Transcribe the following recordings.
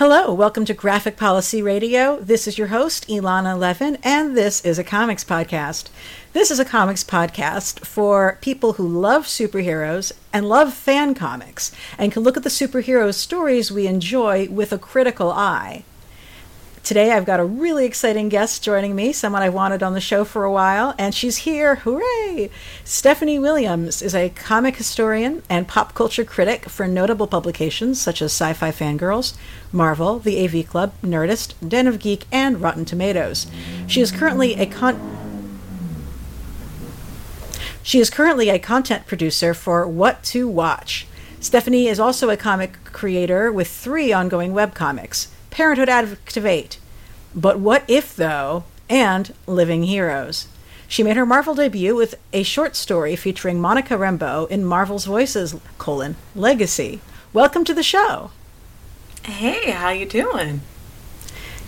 Hello, welcome to Graphic Policy Radio. This is your host, Elana Levin, and this is a comics podcast. This is a comics podcast for people who love superheroes and love fan comics and can look at the superhero stories we enjoy with a critical eye. Today, I've got a really exciting guest joining me, someone I've wanted on the show for a while, and she's here. Hooray! Stephanie Williams is a comic historian and pop culture critic for notable publications such as SYFY FANGRRLS, Marvel, The AV Club, Nerdist, Den of Geek, and Rotten Tomatoes. She is currently a con. She is currently a content producer for What to Watch. Stephanie is also a comic creator with three ongoing webcomics. Parenthood Activate, But What If Though, and Living Heroes. She made her Marvel debut with a short story featuring Monica Rambeau in Marvel's Voices, colon, Legacy. Welcome to the show. Hey, how you doing?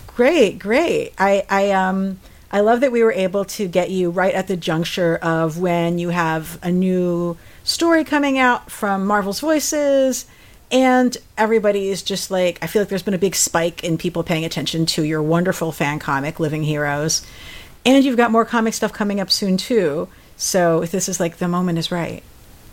Great, great. I, I um I love that we were able to get you right at the juncture of when you have a new story coming out from Marvel's Voices and everybody is just like i feel like there's been a big spike in people paying attention to your wonderful fan comic living heroes. And you've got more comic stuff coming up soon too. So this is like the moment is right.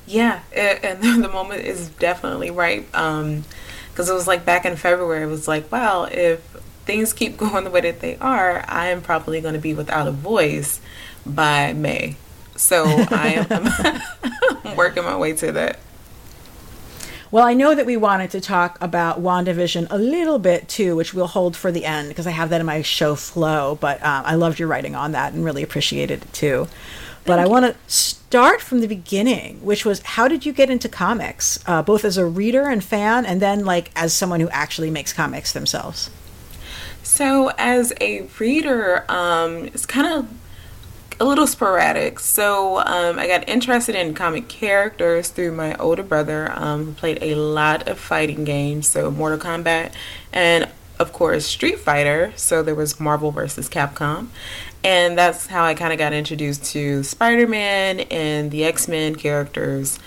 Yeah it, and the moment is definitely right um because it was like back in february it was like well if things keep going the way that they are i am probably going to be without a voice by may. So i am working my way to that well, I know that we wanted to talk about WandaVision a little bit too, which we'll hold for the end because I have that in my show flow. But um, I loved your writing on that and really appreciated it too. But Thank I want to start from the beginning, which was how did you get into comics, uh, both as a reader and fan, and then like as someone who actually makes comics themselves? So, as a reader, um, it's kind of a little sporadic. So um, I got interested in comic characters through my older brother, um, who played a lot of fighting games, so Mortal Kombat, and of course Street Fighter. So there was Marvel versus Capcom, and that's how I kind of got introduced to Spider Man and the X Men characters.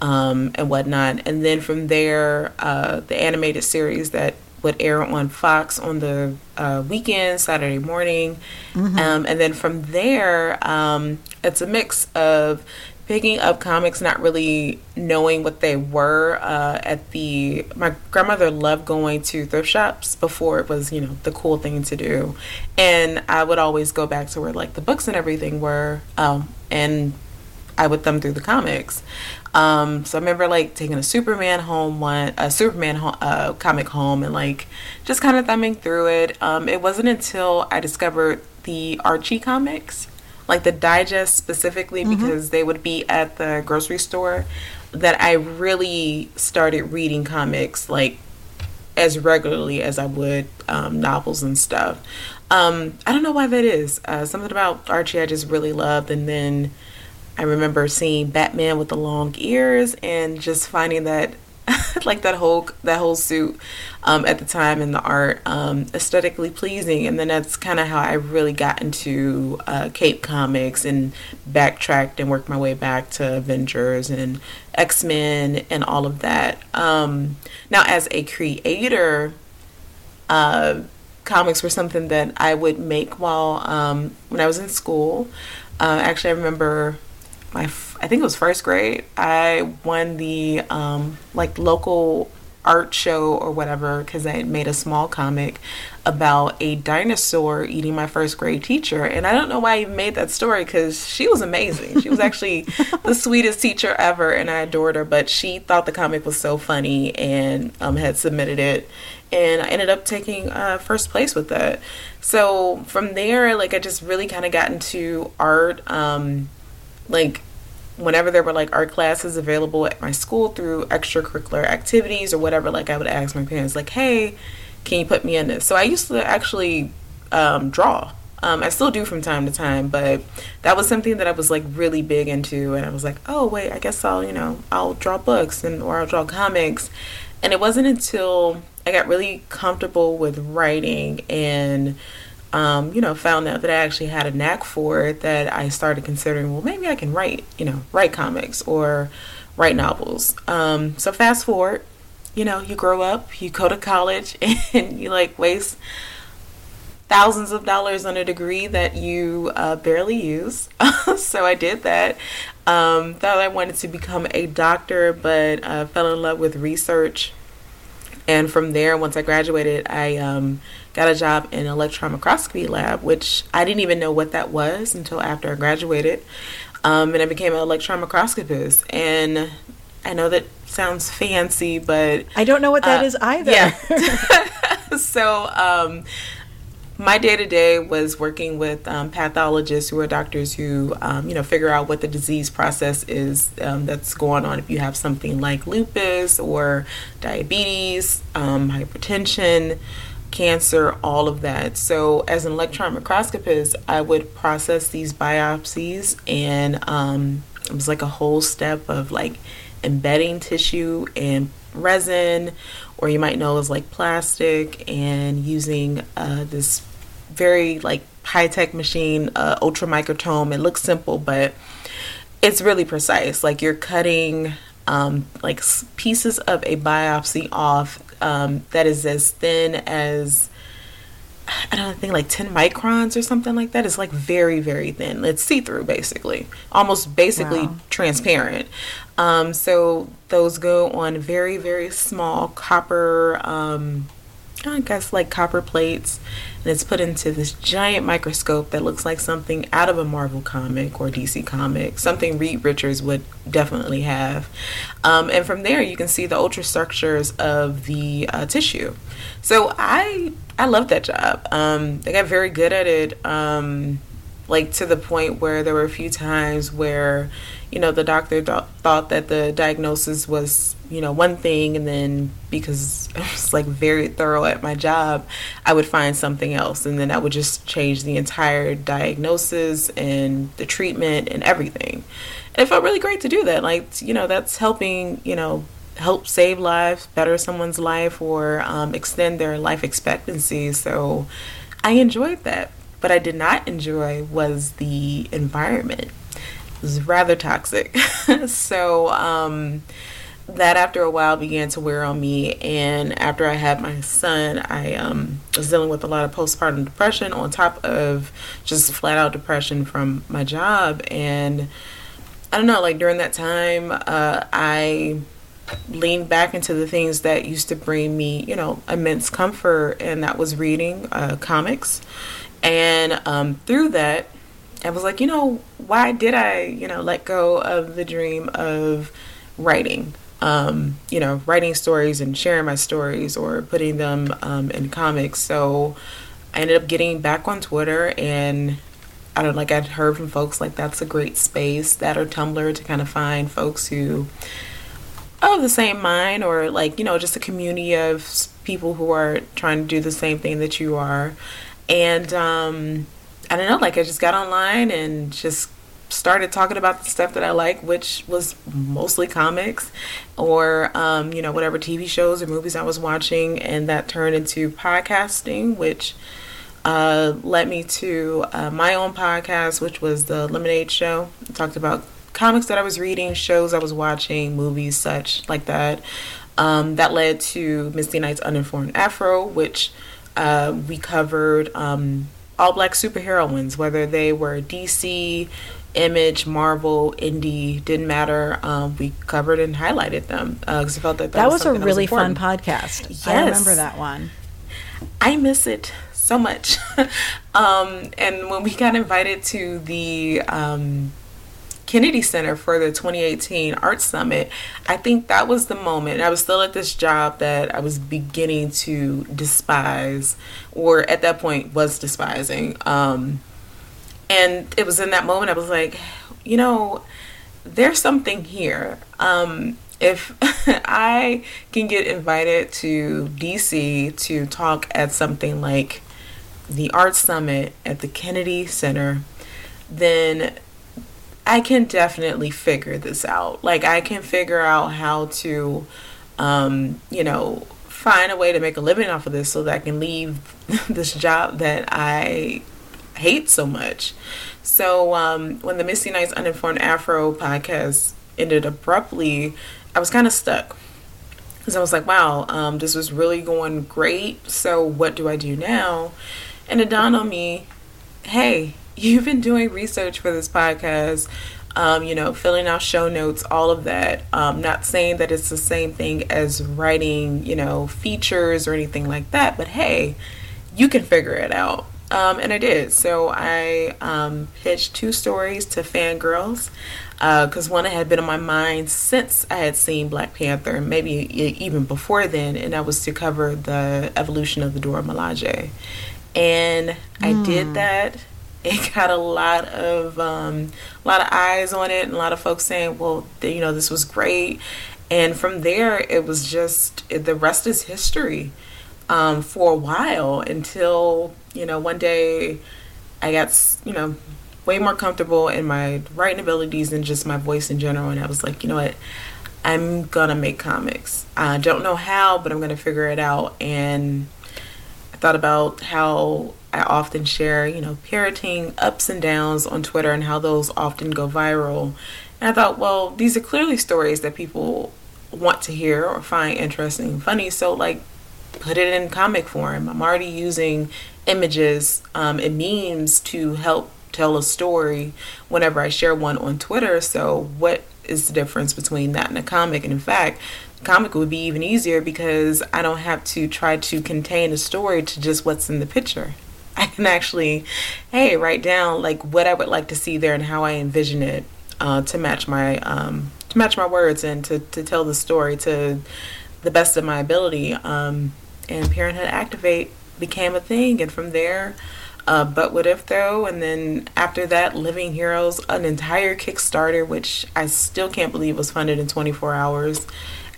Um, and whatnot, and then from there, uh, the animated series that would air on Fox on the uh, weekend, Saturday morning. Mm-hmm. Um, and then from there, um, it's a mix of picking up comics, not really knowing what they were. Uh, at the my grandmother loved going to thrift shops before it was you know the cool thing to do, and I would always go back to where like the books and everything were, um, and I would thumb through the comics. Um, so I remember like taking a Superman home one, a Superman ho- uh, comic home, and like just kind of thumbing through it. Um, it wasn't until I discovered the Archie comics, like the digest specifically, mm-hmm. because they would be at the grocery store, that I really started reading comics like as regularly as I would um, novels and stuff. Um, I don't know why that is. Uh, something about Archie I just really loved, and then I remember seeing Batman with the long ears and just finding that like that whole that whole suit um, at the time in the art um, aesthetically pleasing. And then that's kind of how I really got into uh, Cape Comics and backtracked and worked my way back to Avengers and X-Men and all of that. Um, now as a creator uh, comics were something that I would make while um, when I was in school. Uh, actually I remember my I think it was first grade. I won the um, like local art show or whatever because I made a small comic about a dinosaur eating my first grade teacher. And I don't know why I even made that story because she was amazing. She was actually the sweetest teacher ever and I adored her. But she thought the comic was so funny and um, had submitted it. And I ended up taking uh, first place with that. So from there, like I just really kind of got into art. Um, like whenever there were like art classes available at my school through extracurricular activities or whatever, like I would ask my parents, like, hey, can you put me in this? So I used to actually um, draw. Um, I still do from time to time, but that was something that I was like really big into, and I was like, oh wait, I guess I'll you know I'll draw books and or I'll draw comics, and it wasn't until I got really comfortable with writing and um, you know, found out that I actually had a knack for it that I started considering, well, maybe I can write, you know, write comics or write novels. Um, so fast forward, you know, you grow up, you go to college, and you like waste thousands of dollars on a degree that you uh, barely use. so I did that. Um, thought I wanted to become a doctor, but uh, fell in love with research. And from there, once I graduated, I um, got a job in electron microscopy lab, which I didn't even know what that was until after I graduated. Um, and I became an electron microscopist. And I know that sounds fancy, but I don't know what that uh, is either. Yeah. so um, my day to day was working with um, pathologists who are doctors who, um, you know, figure out what the disease process is um, that's going on. If you have something like lupus or diabetes, um, hypertension, cancer, all of that. So, as an electron microscopist, I would process these biopsies, and um, it was like a whole step of like embedding tissue and resin or you might know as like plastic and using uh, this very like high tech machine, uh, ultra microtome. It looks simple, but it's really precise. Like you're cutting um, like pieces of a biopsy off um, that is as thin as I don't think like 10 microns or something like that. It's like very, very thin. It's see through basically, almost basically wow. transparent. Um, so those go on very, very small copper, um, I guess like copper plates and it's put into this giant microscope that looks like something out of a Marvel comic or DC comic, something Reed Richards would definitely have. Um, and from there, you can see the ultrastructures of the uh, tissue. So I I love that job. Um, I got very good at it. Um, like to the point where there were a few times where you know the doctor th- thought that the diagnosis was you know one thing and then because i was like very thorough at my job i would find something else and then i would just change the entire diagnosis and the treatment and everything and it felt really great to do that like you know that's helping you know help save lives better someone's life or um, extend their life expectancy so i enjoyed that but I did not enjoy was the environment. It was rather toxic. so um, that after a while began to wear on me. And after I had my son, I um, was dealing with a lot of postpartum depression on top of just flat out depression from my job. And I don't know, like during that time, uh, I leaned back into the things that used to bring me, you know, immense comfort, and that was reading uh, comics and um, through that, I was like, you know, why did I, you know, let go of the dream of writing? Um, you know, writing stories and sharing my stories or putting them um, in comics. So I ended up getting back on Twitter and I don't like I'd heard from folks like that's a great space that or Tumblr to kind of find folks who of the same mind or like you know just a community of people who are trying to do the same thing that you are and um, I don't know, like I just got online and just started talking about the stuff that I like, which was mostly comics or, um, you know, whatever TV shows or movies I was watching. And that turned into podcasting, which uh, led me to uh, my own podcast, which was the Lemonade Show. I talked about comics that I was reading, shows I was watching, movies, such like that. Um, that led to Misty Knight's Uninformed Afro, which uh, we covered um, all black superheroines, whether they were DC, Image, Marvel, Indie, didn't matter. Um, we covered and highlighted them because uh, I felt that that, that was, was a really was fun podcast. Yes. I remember that one. I miss it so much. um, and when we got invited to the um, Kennedy Center for the 2018 Art Summit, I think that was the moment. I was still at this job that I was beginning to despise, or at that point was despising. Um, and it was in that moment I was like, you know, there's something here. Um, if I can get invited to DC to talk at something like the Art Summit at the Kennedy Center, then I can definitely figure this out. Like I can figure out how to, um, you know, find a way to make a living off of this so that I can leave this job that I hate so much. So um, when the Misty Knight's Uninformed Afro podcast ended abruptly, I was kind of stuck. So I was like, wow, um, this was really going great. So what do I do now? And it dawned on me, hey, you've been doing research for this podcast. Um, you know, filling out show notes, all of that. Um, not saying that it's the same thing as writing, you know, features or anything like that, but hey, you can figure it out. Um, and I did. So I um, pitched two stories to fangirls because uh, one had been on my mind since I had seen Black Panther, maybe even before then, and that was to cover the evolution of the Dora Milaje. And I mm. did that. It got a lot of um, a lot of eyes on it, and a lot of folks saying, "Well, you know, this was great." And from there, it was just the rest is history. Um, for a while until you know one day I got you know way more comfortable in my writing abilities and just my voice in general. And I was like, you know what? I'm gonna make comics. I don't know how, but I'm gonna figure it out. And I thought about how I often share, you know, parenting ups and downs on Twitter and how those often go viral. And I thought, well, these are clearly stories that people want to hear or find interesting and funny. So, like, put it in comic form. I'm already using images um, and memes to help tell a story whenever I share one on Twitter. So, what is the difference between that and a comic? And in fact, comic would be even easier because I don't have to try to contain a story to just what's in the picture. I can actually, hey, write down like what I would like to see there and how I envision it uh, to match my um, to match my words and to, to tell the story to the best of my ability. Um, and Parenthood Activate became a thing, and from there, uh, but what if though? And then after that, Living Heroes, an entire Kickstarter, which I still can't believe was funded in 24 hours.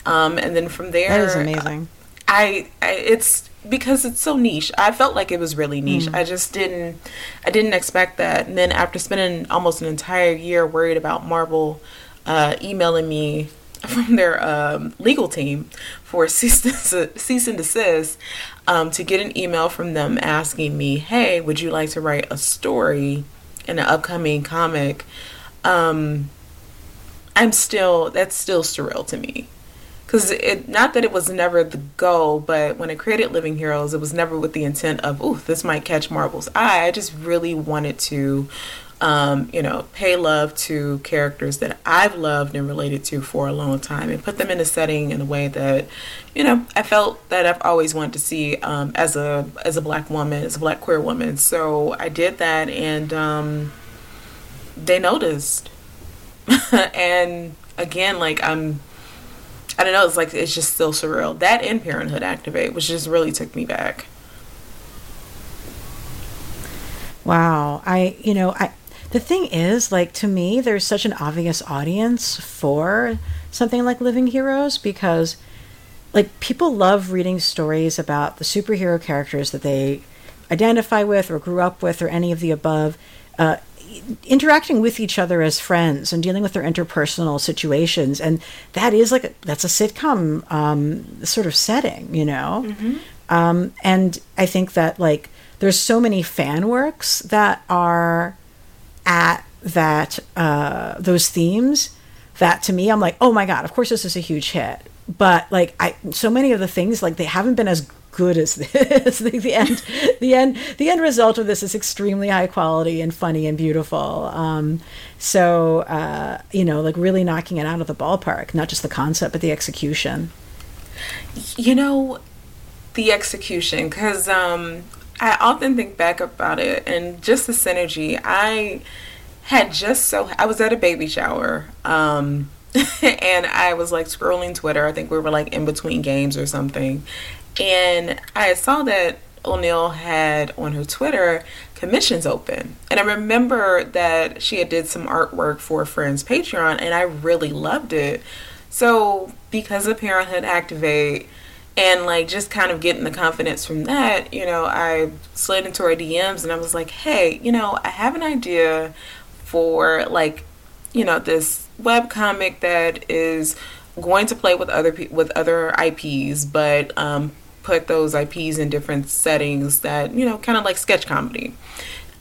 Um, and then from there, that is amazing. I, I, it's because it's so niche. I felt like it was really niche. Mm. I just didn't I didn't expect that. And then after spending almost an entire year worried about Marvel uh, emailing me from their um, legal team for cease, and desist um, to get an email from them asking me, hey, would you like to write a story in an upcoming comic? Um, I'm still, that's still surreal to me. Because it, not that it was never the goal, but when I created Living Heroes, it was never with the intent of, oh, this might catch Marvel's eye. I just really wanted to um, you know, pay love to characters that I've loved and related to for a long time and put them in a setting in a way that, you know, I felt that I've always wanted to see um, as a as a black woman, as a black queer woman. So I did that and um, they noticed. and again, like I'm I don't know, it's like it's just still surreal. That and Parenthood Activate, which just really took me back. Wow. I you know, I the thing is, like, to me, there's such an obvious audience for something like Living Heroes because, like, people love reading stories about the superhero characters that they identify with or grew up with or any of the above. Uh, interacting with each other as friends and dealing with their interpersonal situations and that is like a, that's a sitcom um, sort of setting you know mm-hmm. um, and i think that like there's so many fan works that are at that uh, those themes that to me I'm like, oh my god, of course this is a huge hit. But like I so many of the things like they haven't been as good as this. the, the, end the end the end result of this is extremely high quality and funny and beautiful. Um, so uh, you know, like really knocking it out of the ballpark, not just the concept but the execution. You know, the execution because um, I often think back about it and just the synergy. I had just so I was at a baby shower. Um, and I was like scrolling Twitter. I think we were like in between games or something. And I saw that O'Neill had on her Twitter commissions open. And I remember that she had did some artwork for a friend's Patreon and I really loved it. So because of Parenthood Activate, and like just kind of getting the confidence from that, you know, I slid into her DMs and I was like, hey, you know, I have an idea for like, you know, this web comic that is going to play with other pe- with other IPs, but um, put those IPs in different settings that you know, kind of like sketch comedy.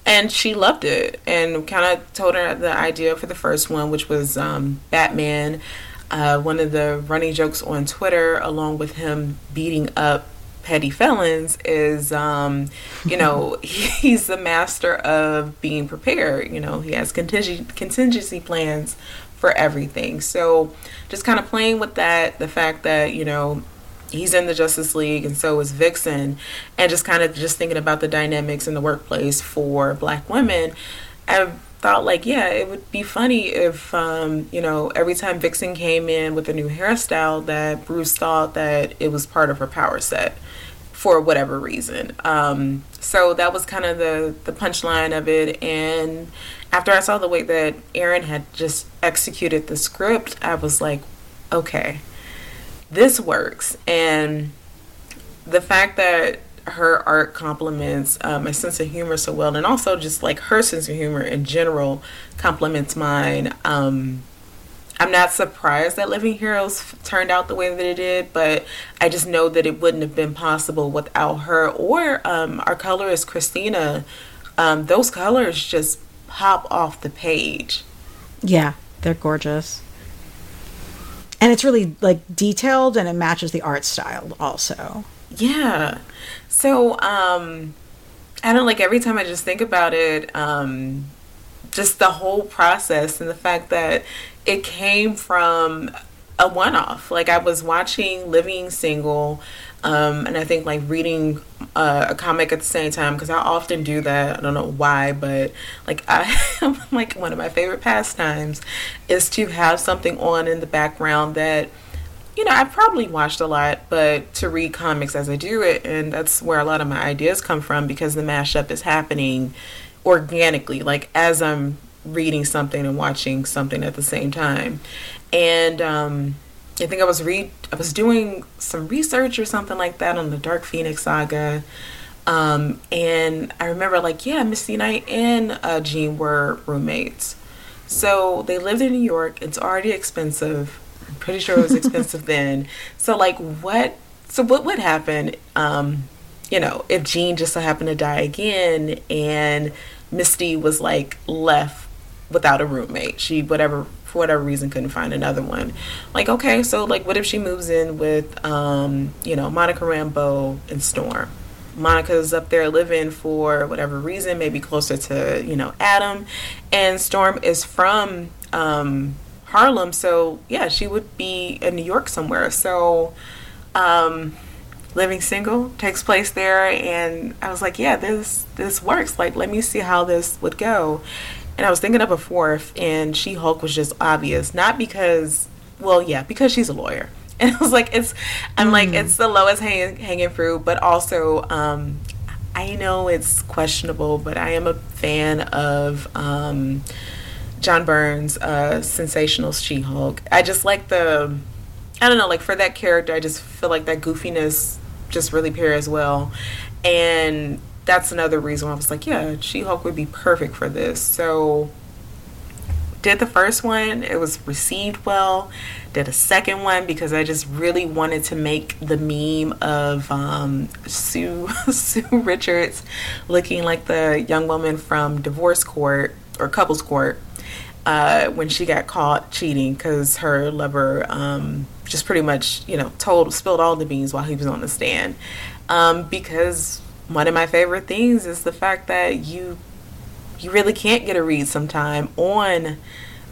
And she loved it, and kind of told her the idea for the first one, which was um, Batman uh, one of the running jokes on Twitter, along with him beating up petty felons, is um, you know he's the master of being prepared. You know he has contingency contingency plans for everything. So just kind of playing with that, the fact that you know he's in the Justice League and so is Vixen, and just kind of just thinking about the dynamics in the workplace for Black women. I thought like, yeah, it would be funny if um, you know every time Vixen came in with a new hairstyle that Bruce thought that it was part of her power set for whatever reason. Um, so that was kind of the the punchline of it. And after I saw the way that Aaron had just executed the script, I was like, okay, this works. And the fact that her art complements uh, my sense of humor so well, and also just like her sense of humor in general complements mine. Um, I'm not surprised that Living Heroes turned out the way that it did, but I just know that it wouldn't have been possible without her or um, our colorist Christina. Um, those colors just pop off the page. Yeah, they're gorgeous. And it's really like detailed and it matches the art style also. Yeah. So, um, I don't like every time I just think about it, um, just the whole process and the fact that it came from a one off. Like I was watching Living Single, um, and I think like reading uh, a comic at the same time because I often do that. I don't know why, but like I'm like one of my favorite pastimes is to have something on in the background that you know, I've probably watched a lot, but to read comics as I do it, and that's where a lot of my ideas come from because the mashup is happening organically, like as I'm reading something and watching something at the same time. And um, I think I was read I was doing some research or something like that on the Dark Phoenix saga. Um, and I remember like, yeah, Misty Knight and uh, Jean were roommates. So they lived in New York. It's already expensive pretty sure it was expensive then. So like what so what would happen um you know, if Jean just so happened to die again and Misty was like left without a roommate. She whatever for whatever reason couldn't find another one. Like, okay, so like what if she moves in with um, you know, Monica Rambeau and Storm? Monica's up there living for whatever reason, maybe closer to, you know, Adam. And Storm is from um Harlem. So yeah, she would be in New York somewhere. So um, living single takes place there, and I was like, yeah, this this works. Like, let me see how this would go. And I was thinking of a fourth, and She Hulk was just obvious, not because, well, yeah, because she's a lawyer. And I was like, it's, I'm mm. like, it's the lowest hanging hanging fruit, but also, um, I know it's questionable, but I am a fan of. Um, John Byrne's, uh, sensational She Hulk. I just like the, I don't know, like for that character, I just feel like that goofiness just really pairs well. And that's another reason I was like, yeah, She Hulk would be perfect for this. So, did the first one, it was received well. Did a second one because I just really wanted to make the meme of um, Sue Sue Richards looking like the young woman from divorce court or couples court uh, when she got caught cheating because her lover um, just pretty much, you know, told, spilled all the beans while he was on the stand. Um, because one of my favorite things is the fact that you you really can't get a read sometime on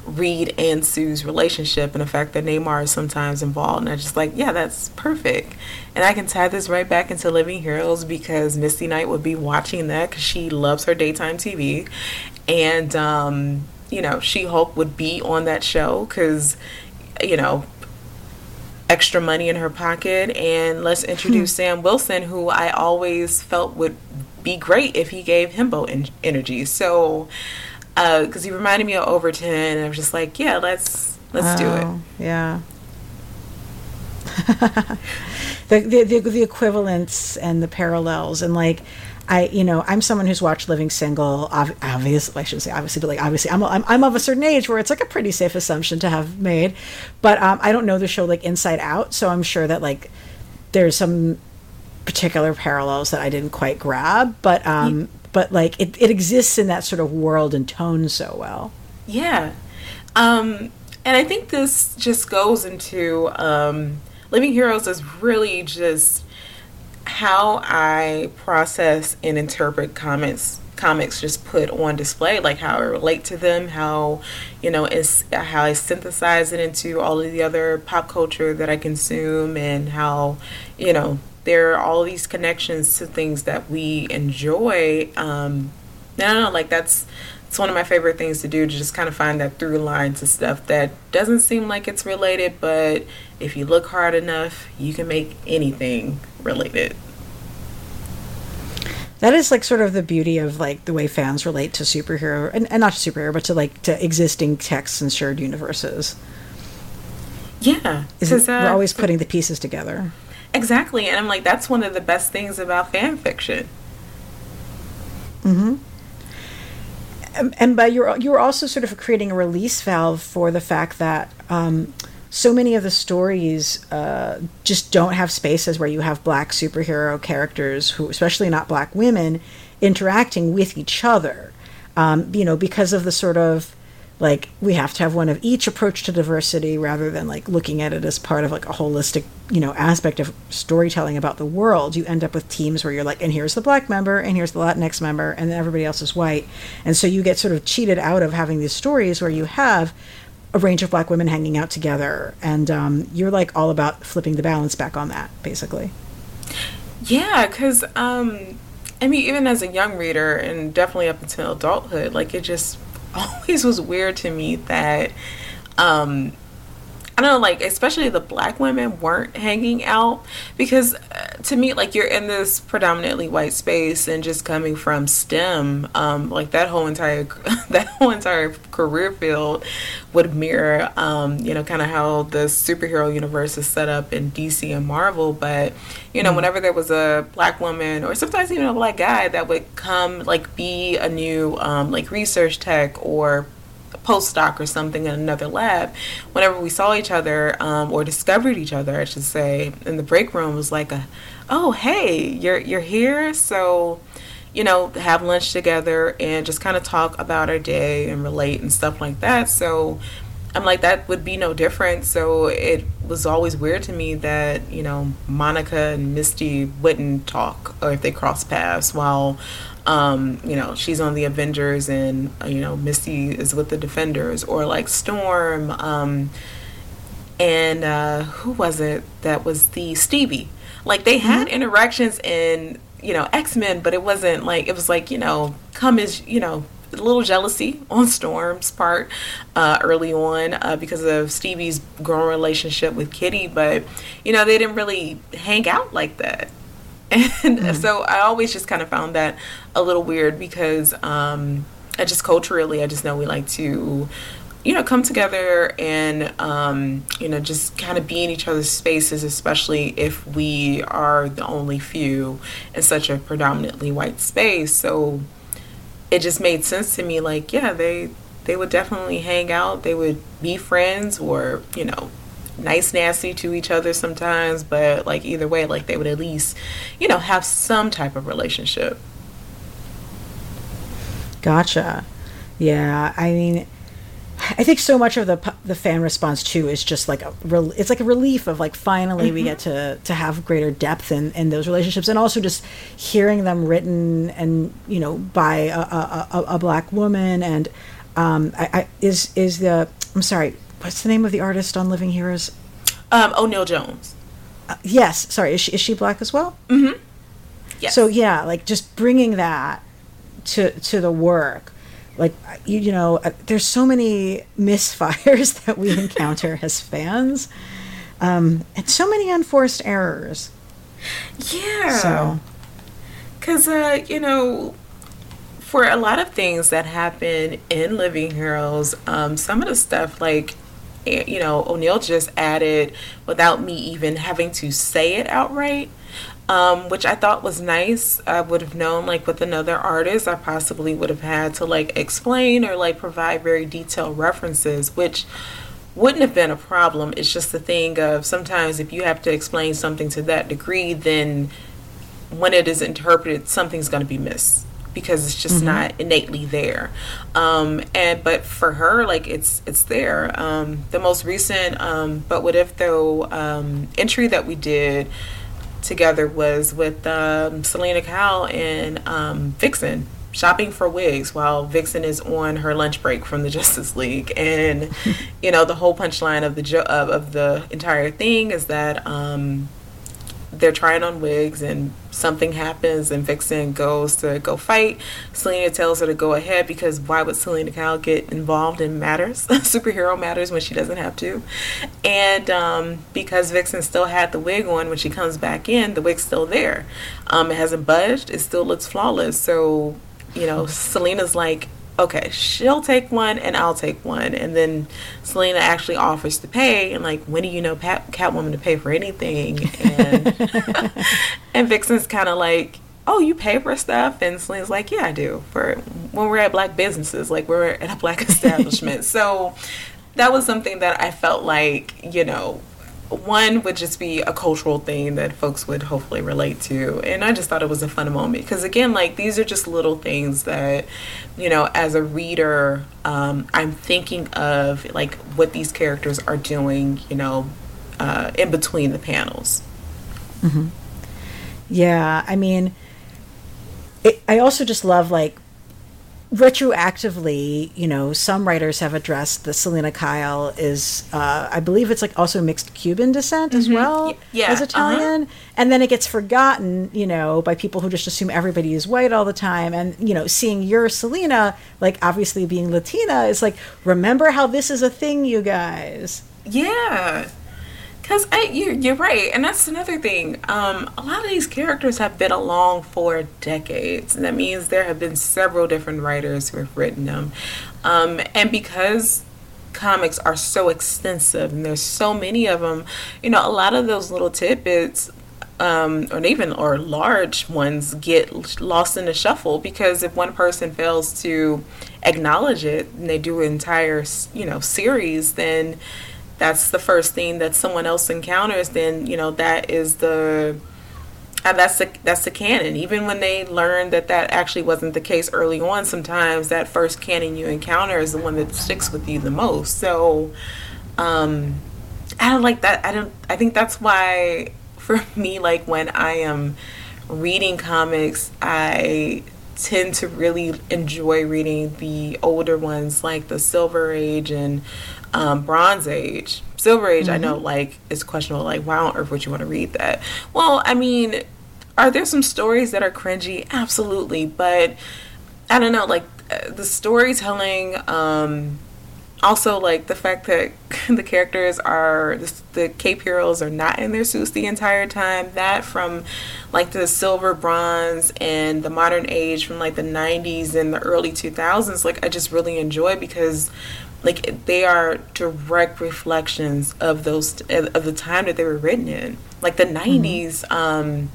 Reed and Sue's relationship and the fact that Namor is sometimes involved. And I just like, yeah, that's perfect. And I can tie this right back into Living Heroes because Misty Knight would be watching that because she loves her daytime TV. And um, you know, She Hulk would be on that show because, you know, extra money in her pocket. And let's introduce hmm. Sam Wilson, who I always felt would be great if he gave himbo en- energy. So, because uh, he reminded me of Overton, and I was just like, yeah, let's let's oh, do it. Oh, yeah. the, the, the the equivalents and the parallels and like I, you know, I'm someone who's watched Living Single. Obviously, I shouldn't say obviously, but like obviously, I'm, I'm, I'm of a certain age where it's like a pretty safe assumption to have made. But um, I don't know the show like inside out, so I'm sure that like there's some particular parallels that I didn't quite grab. But um, yeah. but like it, it exists in that sort of world and tone so well. Yeah. Um, And I think this just goes into um, Living Heroes is really just how I process and interpret comments comics just put on display like how I relate to them how you know is how I synthesize it into all of the other pop culture that I consume and how you know there are all these connections to things that we enjoy um no, no, like that's it's one of my favorite things to do to just kind of find that through line to stuff that doesn't seem like it's related but if you look hard enough you can make anything related. That is like sort of the beauty of like the way fans relate to superhero and, and not to superhero but to like to existing texts and shared universes. Yeah is it, uh, we're always putting the pieces together. Exactly and i'm like that's one of the best things about fan fiction. Mm-hmm. And, and by you're you're also sort of creating a release valve for the fact that um, so many of the stories uh, just don't have spaces where you have black superhero characters who, especially not black women, interacting with each other. Um, you know, because of the sort of like we have to have one of each approach to diversity rather than like looking at it as part of like a holistic you know aspect of storytelling about the world you end up with teams where you're like and here's the black member and here's the latinx member and everybody else is white and so you get sort of cheated out of having these stories where you have a range of black women hanging out together and um, you're like all about flipping the balance back on that basically. Yeah because um, i mean even as a young reader and definitely up until adulthood like it just always was weird to me that um, I don't know, like especially the black women weren't hanging out because uh, to me, like you're in this predominantly white space and just coming from STEM, um, like that whole entire that whole entire career field would mirror, um, you know, kind of how the superhero universe is set up in DC and Marvel. But you know, mm-hmm. whenever there was a black woman or sometimes even a black guy that would come, like, be a new um, like research tech or postdoc or something in another lab, whenever we saw each other um, or discovered each other, I should say, in the break room was like a, oh hey, you're you're here, so you know, have lunch together and just kind of talk about our day and relate and stuff like that. So I'm like, that would be no different. So it was always weird to me that, you know, Monica and Misty wouldn't talk or if they cross paths while um, you know, she's on the Avengers and, you know, Misty is with the Defenders or like Storm. Um, and uh, who was it that was the Stevie? Like they had mm-hmm. interactions in, you know, X Men, but it wasn't like, it was like, you know, come as, you know, a little jealousy on Storm's part uh, early on uh, because of Stevie's growing relationship with Kitty, but you know they didn't really hang out like that. And mm-hmm. so I always just kind of found that a little weird because um, I just culturally, I just know we like to, you know, come together and, um, you know, just kind of be in each other's spaces, especially if we are the only few in such a predominantly white space. So it just made sense to me like, yeah, they, they would definitely hang out, they would be friends or, you know, nice nasty to each other sometimes, but like either way, like they would at least, you know, have some type of relationship. Gotcha. Yeah, I mean, I think so much of the the fan response too is just like a it's like a relief of like finally mm-hmm. we get to to have greater depth in in those relationships and also just hearing them written and you know by a a, a, a black woman and um I, I is is the I'm sorry what's the name of the artist on Living Heroes? Um, O'Neill Jones. Uh, yes, sorry. Is she is she black as well? Mm-hmm. Yes. So yeah, like just bringing that to to the work, like you, you know, uh, there's so many misfires that we encounter as fans, um, and so many unforced errors. Yeah. So, because uh, you know, for a lot of things that happen in Living Heroes, um, some of the stuff like you know, O'Neill just added without me even having to say it outright. Um, which I thought was nice. I would have known, like, with another artist, I possibly would have had to, like, explain or, like, provide very detailed references, which wouldn't have been a problem. It's just the thing of sometimes if you have to explain something to that degree, then when it is interpreted, something's going to be missed because it's just mm-hmm. not innately there. Um, and but for her, like it's it's there. Um, the most recent, um, but what if though um, entry that we did together was with um, Selina Kyle and um, Vixen shopping for wigs while Vixen is on her lunch break from the Justice League, and you know the whole punchline of the jo- of, of the entire thing is that um, they're trying on wigs and something happens and Vixen goes to go fight. Selina tells her to go ahead because why would Selina Kyle get involved in matters, superhero matters, when she doesn't have to? And um, because Vixen still had the wig on when she comes back in, the wig's still there. Um, it hasn't budged. It still looks flawless. So, you know, Selina's like, okay, she'll take one and I'll take one. And then Selina actually offers to pay. And like, when do you know Pat, Catwoman to pay for anything? And, and Vixen's kind of like, oh, you pay for stuff? And Selina's like, yeah, I do. For when we're at black businesses, like we're at a black establishment. so that was something that I felt like, you know, one would just be a cultural thing that folks would hopefully relate to and i just thought it was a fun moment because again like these are just little things that you know as a reader um, i'm thinking of like what these characters are doing you know uh, in between the panels mm-hmm. yeah i mean it, i also just love like retroactively, you know, some writers have addressed that Selina Kyle is, uh, I believe it's like also mixed Cuban descent mm-hmm. as well yeah. as. Italian, uh-huh. and then it gets forgotten, you know, by people who just assume everybody is white all the time, and you know, seeing your Selina, like obviously being Latina, is like, remember how this is a thing, you guys. Yeah, because you're, you're right, and that's another thing. Um, a lot of these characters have been along for decades, and that means there have been several different writers who have written them. Um, and because comics are so extensive and there's so many of them, you know, a lot of those little tidbits um, or even or large ones get lost in the shuffle because if one person fails to acknowledge it and they do an entire you know series, then that's the first thing that someone else encounters, then you know that is the uh, that's the that's the canon. Even when they learn that that actually wasn't the case early on, sometimes that first canon you encounter is the one that sticks with you the most. So, um, I don't like that. I don't. I think that's why for me, like when I am reading comics, I tend to really enjoy reading the older ones like the Silver Age and um, Bronze Age. Silver Age, mm-hmm. I know, like, it's questionable. Like, why on earth would you want to read that? Well, I mean, are there some stories that are cringy? Absolutely. But I don't know, like, uh, the storytelling, um, also like the fact that the characters are the, the, cape heroes are not in their suits the entire time that from like the silver bronze and the modern age from like the 90s and the early 2000s like i just really enjoy because like they are direct reflections of those of the time that they were written in like the 90s mm-hmm. um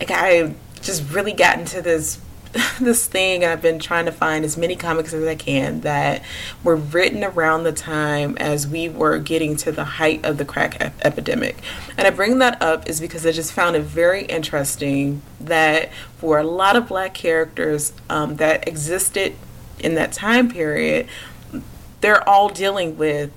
like i just really got into this this thing and I've been trying to find as many comics as I can that were written around the time as we were getting to the height of the crack ep- epidemic. And I bring that up is because I just found it very interesting that for a lot of black characters um, that existed in that time period, they're all dealing with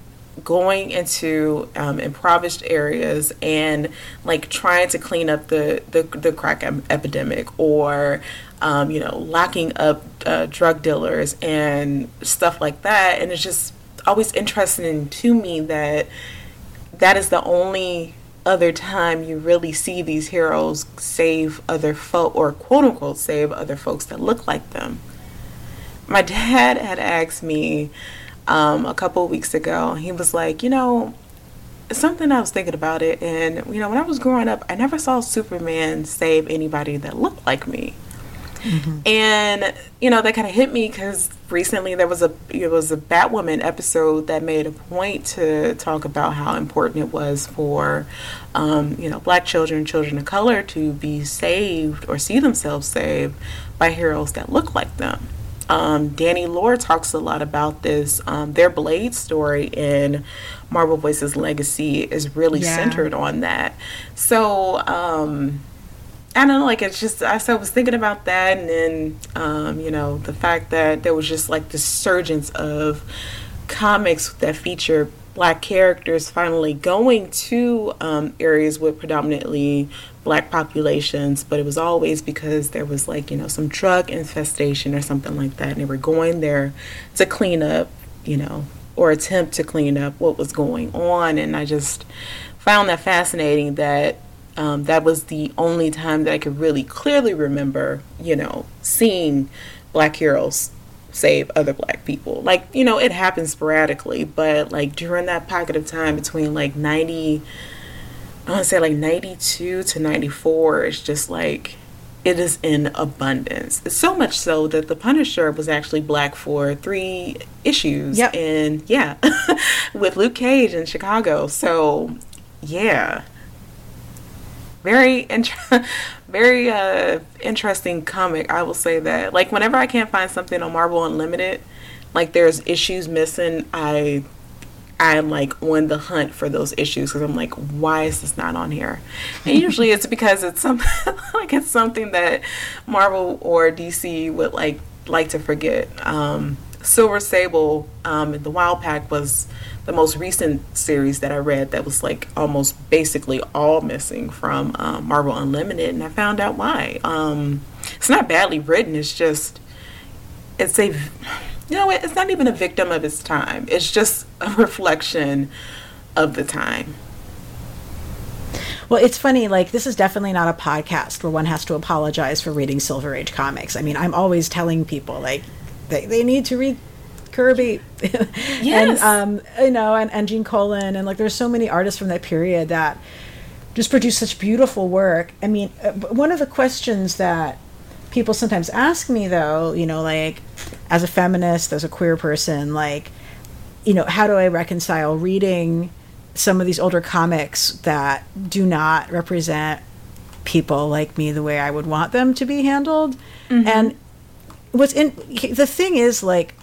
going into um, impoverished areas and like trying to clean up the the, the crack em- epidemic or um, you know locking up uh, drug dealers and stuff like that and it's just always interesting to me that that is the only other time you really see these heroes save other folk or quote unquote save other folks that look like them my dad had asked me um, a couple weeks ago. He was like, you know, something I was thinking about it, and you know, when I was growing up, I never saw Superman save anybody that looked like me. Mm-hmm. And you know that kind of hit me because recently there was a it was a Batwoman episode that made a point to talk about how important it was for um, you know black children, children of color, to be saved or see themselves saved by heroes that look like them. Um, Danny Lore talks a lot about this. Um, their Blade story in Marvel Voices Legacy is really yeah. centered on that. So, um, I don't know, like it's just I, so I was thinking about that, and then um, you know the fact that there was just like the surgence of comics that feature black characters finally going to um, areas with predominantly black populations, but it was always because there was like, you know, some drug infestation or something like that. And they were going there to clean up, you know, or attempt to clean up what was going on. And I just found that fascinating that um, that was the only time that I could really clearly remember, you know, seeing black heroes save other black people. Like, you know, it happens sporadically, but like during that pocket of time between like 90, I want to say like 92 to 94, it's just like, it is in abundance. So much so that the Punisher was actually black for three issues. Yep. And yeah, with Luke Cage in Chicago. So yeah. Very int- very uh, interesting comic. I will say that. Like whenever I can't find something on Marvel Unlimited, like there's issues missing, I I'm like on the hunt for those issues because I'm like, why is this not on here? And usually it's because it's something like it's something that Marvel or DC would like like to forget. Um, Silver Sable, um, the Wild Pack was the most recent series that I read that was like almost basically all missing from um, Marvel Unlimited, and I found out why. Um, it's not badly written. It's just it's a you know it's not even a victim of its time. It's just a reflection of the time. Well, it's funny, like, this is definitely not a podcast where one has to apologize for reading Silver Age comics. I mean, I'm always telling people, like, they, they need to read Kirby. Yes. and, um, you know, and, and Gene Colan. And, like, there's so many artists from that period that just produce such beautiful work. I mean, uh, one of the questions that people sometimes ask me, though, you know, like, as a feminist, as a queer person, like, you know, how do I reconcile reading some of these older comics that do not represent people like me the way I would want them to be handled? And what's in the thing is, like,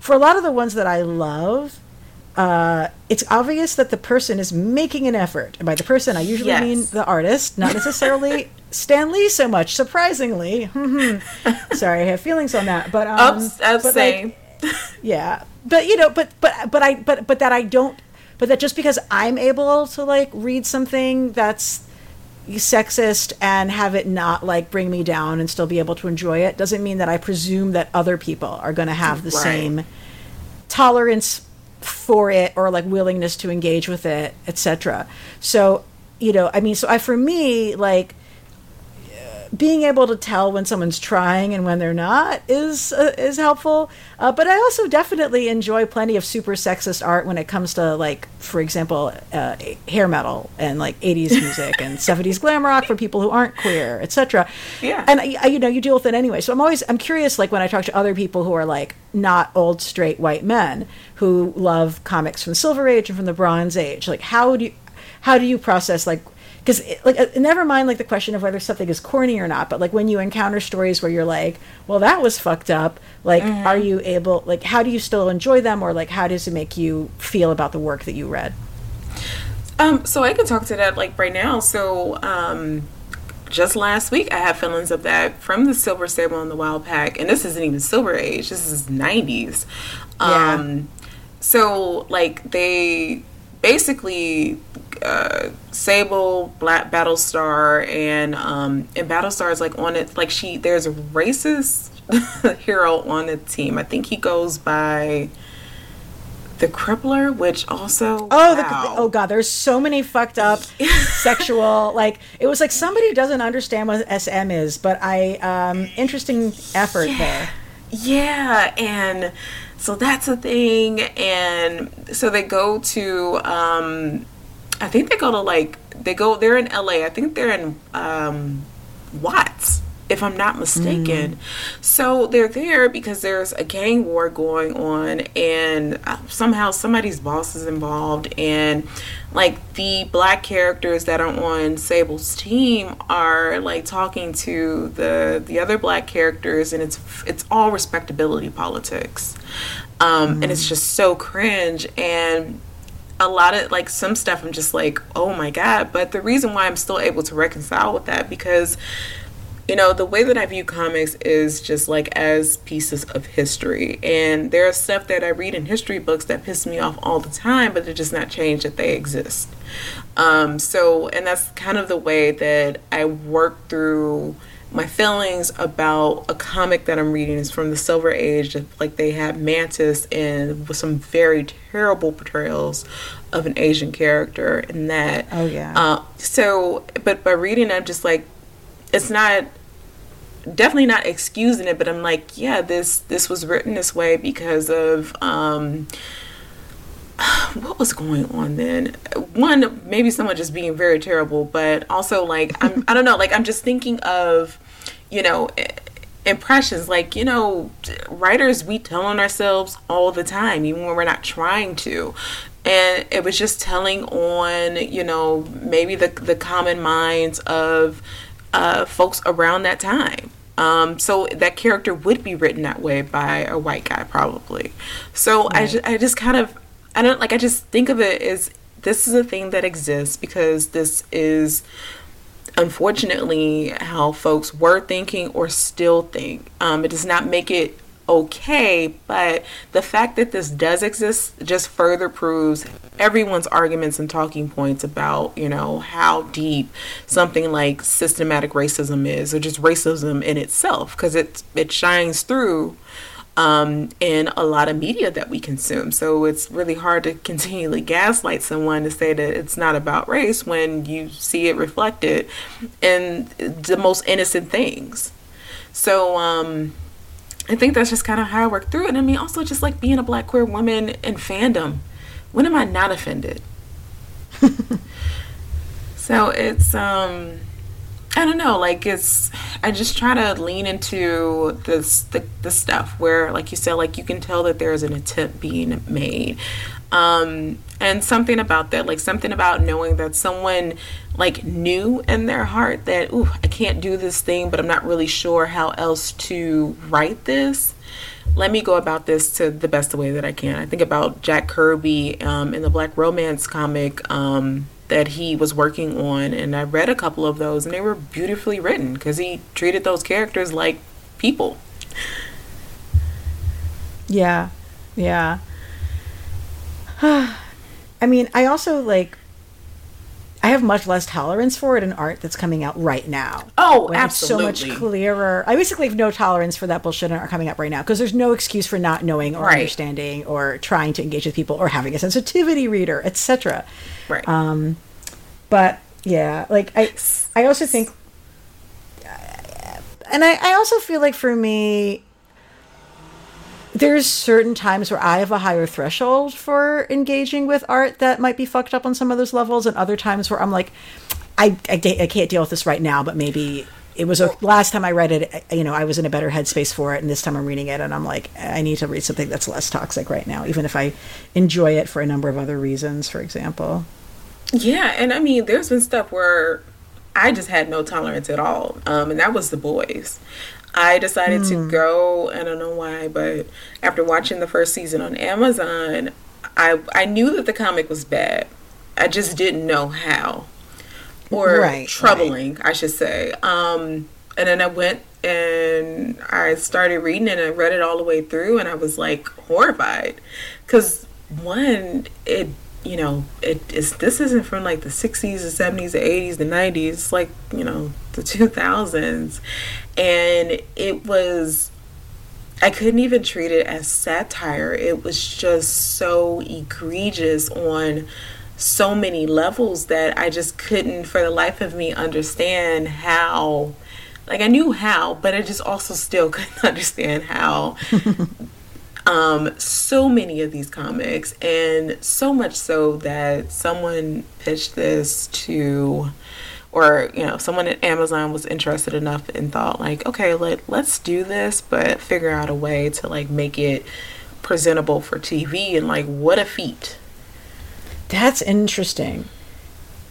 for a lot of the ones that I love, uh, it's obvious that the person is making an effort. And by the person, I usually Yes. mean the artist, not necessarily Stan Lee so much. Surprisingly, sorry, I have feelings on that. But um, ups, but, like, same. yeah, but you know, but but but I but but that I don't. But that just because I'm able to like read something that's sexist and have it not like bring me down and still be able to enjoy it doesn't mean that I presume that other people are going to have the Right. same tolerance for it or like willingness to engage with it, etc. So, you know, I mean, so I for me like being able to tell when someone's trying and when they're not is uh, is helpful. Uh, but I also definitely enjoy plenty of super sexist art when it comes to like, for example, uh, hair metal and like '80s music and '70s glam rock for people who aren't queer, etc. Yeah. And I, you know, you deal with it anyway. So I'm always I'm curious, like when I talk to other people who are like not old straight white men who love comics from the Silver Age and from the Bronze Age, like how do you how do you process like because like uh, never mind like the question of whether something is corny or not but like when you encounter stories where you're like well that was fucked up like are you able like how do you still enjoy them or like how does it make you feel about the work that you read Um, so I can talk to that like right now. So, um, just last week I had feelings of that from the Silver Sable and the Wild Pack, and this isn't even Silver Age. This is '90s. Yeah. Um, so like they basically uh, Sable, Black Battlestar, and um, and Battlestar is like on it. Like she, there's a racist hero on the team. I think he goes by the Crippler, which also Oh, the, oh god, there's so many fucked up sexual like it was like somebody doesn't understand what SM is, but I um interesting effort there. Yeah, and so that's a thing. And so they go to, um, I think they go to like, they go, they're in LA. I think they're in um, Watts, if I'm not mistaken. So they're there because there's a gang war going on, and uh, somehow somebody's boss is involved. And like the black characters that are on Sable's team are like talking to the the other black characters, and it's it's all respectability politics, um, and it's just so cringe. And a lot of like some stuff I'm just like, oh my god. But the reason why I'm still able to reconcile with that because you know, the way that I view comics is just like as pieces of history. And there's stuff that I read in history books that piss me off all the time, but it does not change that they exist. Um, so, and that's kind of the way that I work through my feelings about a comic that I'm reading is from the Silver Age. Like they had Mantis and with some very terrible portrayals of an Asian character in that. Oh yeah. Uh, so, but by reading, I'm just like, it's not definitely not excusing it, but I'm like, yeah, this this was written this way because of um what was going on then? One, maybe someone just being very terrible, but also like I'm I don't know, like I'm just thinking of, you know, impressions. Like you know writers we tell on ourselves all the time even when we're not trying to. And it was just telling on you know maybe the the common minds of uh, folks around that time um, so that character would be written that way by a white guy, probably. So right. I, ju- I just kind of, I don't like, I just think of it as this is a thing that exists because this is unfortunately how folks were thinking or still think. Um, it does not make it okay, but the fact that this does exist just further proves everyone's arguments and talking points about, you know, how deep something like systematic racism is or just racism in itself because it it shines through um, in a lot of media that we consume. So it's really hard to continually gaslight someone to say that it's not about race when you see it reflected in the most innocent things. So, um, I think that's just kind of how I work through it. And I mean, also just like being a black queer woman in fandom. When am I not offended? so it's um I don't know, like it's I just try to lean into this the, the stuff where like you said, like you can tell that there's an attempt being made. Um and something about that, like something about knowing that someone like knew in their heart that, ooh, I can't do this thing, but I'm not really sure how else to write this. Let me go about this to the best way that I can. I think about Jack Kirby um, in the Black Romance comic um, that he was working on, and I read a couple of those, and they were beautifully written because he treated those characters like people. Yeah, yeah. I mean, I also like I have much less tolerance for it in art that's coming out right now. Oh, absolutely. It's so much clearer. I basically have no tolerance for that bullshit in art coming up right now because there's no excuse for not knowing or right. understanding or trying to engage with people or having a sensitivity reader, etc. Right. Um, but yeah, like I, I also think, and I, I also feel like for me, there's certain times where I have a higher threshold for engaging with art that might be fucked up on some of those levels, and other times where I'm like, I, I, I can't deal with this right now, but maybe it was a, last time I read it, you know, I was in a better headspace for it, and this time I'm reading it, and I'm like, I need to read something that's less toxic right now, even if I enjoy it for a number of other reasons, for example. Yeah, and I mean, there's been stuff where I just had no tolerance at all, um, and that was the boys. I decided mm. to hmm. go. I don't know why, but after watching the first season on Amazon, I I knew that the comic was bad. I just didn't know how, or right, troubling, right. I should say. Um, and then I went and I started reading it and I read it all the way through, and I was like horrified, because one, it you know, it is this isn't from like the 60s, the 70s, the 80s, the 90s, it's like, you know, the 2000s. And it was I couldn't even treat it as satire. It was just so egregious on so many levels that I just couldn't for the life of me understand how like I knew how, but I just also still couldn't understand how um, so many of these comics, and so much so that someone pitched this to, or you know, someone at Amazon was interested enough and thought like, okay, let let's do this, but figure out a way to like make it presentable for TV, and like, what a feat! That's interesting.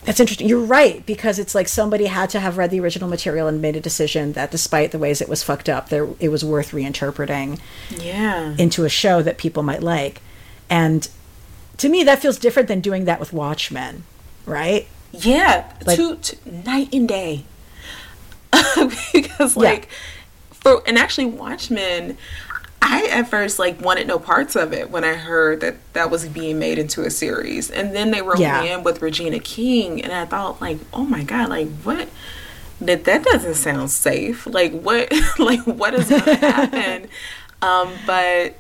That's interesting. You're right because it's like somebody had to have read the original material and made a decision that, despite the ways it was fucked up, there it was worth reinterpreting. Yeah. Into a show that people might like, and to me that feels different than doing that with Watchmen, right? Yeah, Like- to, to night and day. because like for and actually Watchmen, I at first like wanted no parts of it when I heard that that was being made into a series, and then they wrote Yeah. me in with Regina King, and I thought like, oh my god, like what? That that doesn't sound safe. Like what? like what is gonna happen? um, but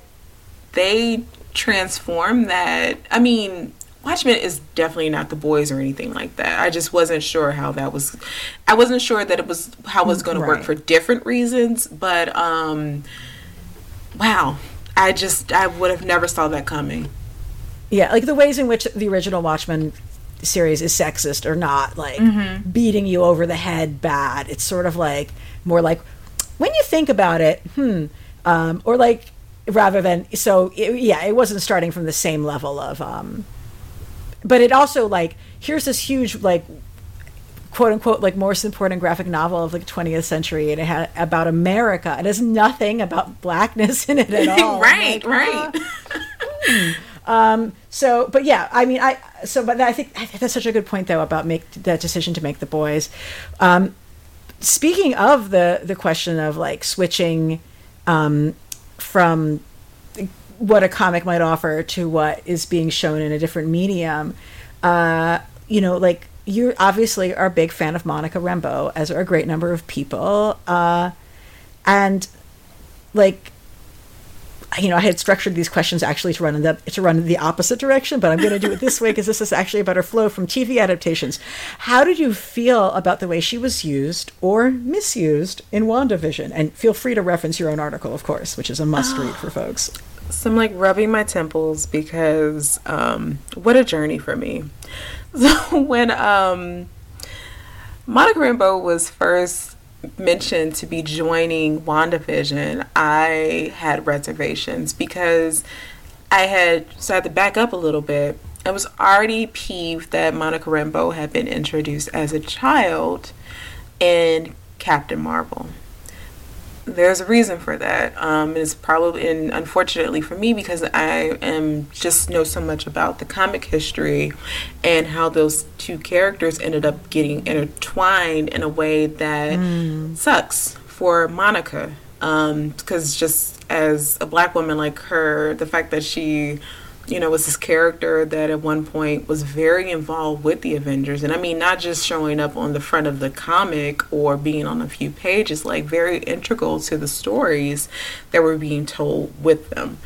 they transformed that. I mean, Watchmen is definitely not the boys or anything like that. I just wasn't sure how that was. I wasn't sure that it was how it was going to work for different reasons. But um, wow, I just I would have never saw that coming. Yeah, like the ways in which the original Watchmen series is sexist or not, like beating you over the head bad. It's sort of like more like when you think about it, hmm, um, or like rather than so. It, yeah, it wasn't starting from the same level of, um, but it also like here's this huge like quote unquote like most important graphic novel of like 20th century and it had about America. It has nothing about blackness in it at all right I'm right, like, right. so, but yeah, I mean, I so, but I think I think that's such a good point though about make that decision to make the boys. Um, speaking of the the question of like switching um, from what a comic might offer to what is being shown in a different medium, uh, you know, like you obviously are a big fan of Monica Rambeau, as are a great number of people, uh, and like you know, I had structured these questions actually to run in the to run in the opposite direction, but I'm going to do it this way because this is actually a better flow from TV adaptations. How did you feel about the way she was used or misused in WandaVision? And feel free to reference your own article, of course, which is a must read for folks. So I'm like rubbing my temples because um, what a journey for me. So when um, Monica Rambeau was first mentioned to be joining WandaVision, I had reservations because I had so I had to back up a little bit. I was already peeved that Monica Rambeau had been introduced as a child in Captain Marvel there's a reason for that. Um, it's probably, and unfortunately for me, because I am just know so much about the comic history and how those two characters ended up getting intertwined in a way that sucks for Monica. Because just as a black woman like her, the fact that she you know, was this character that at one point was very involved with the Avengers. And I mean, not just showing up on the front of the comic or being on a few pages, like very integral to the stories that were being told with them.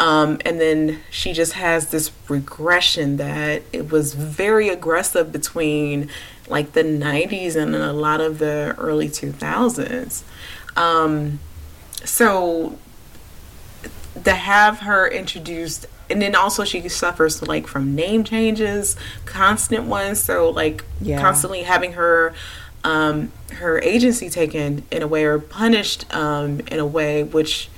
Um, and then she just has this regression that it was very aggressive between like the 90s and a lot of the early 2000s. Um, so to have her introduced and then also she suffers like from name changes constant ones so like Yeah. constantly having her um her agency taken in a way or punished um in a way which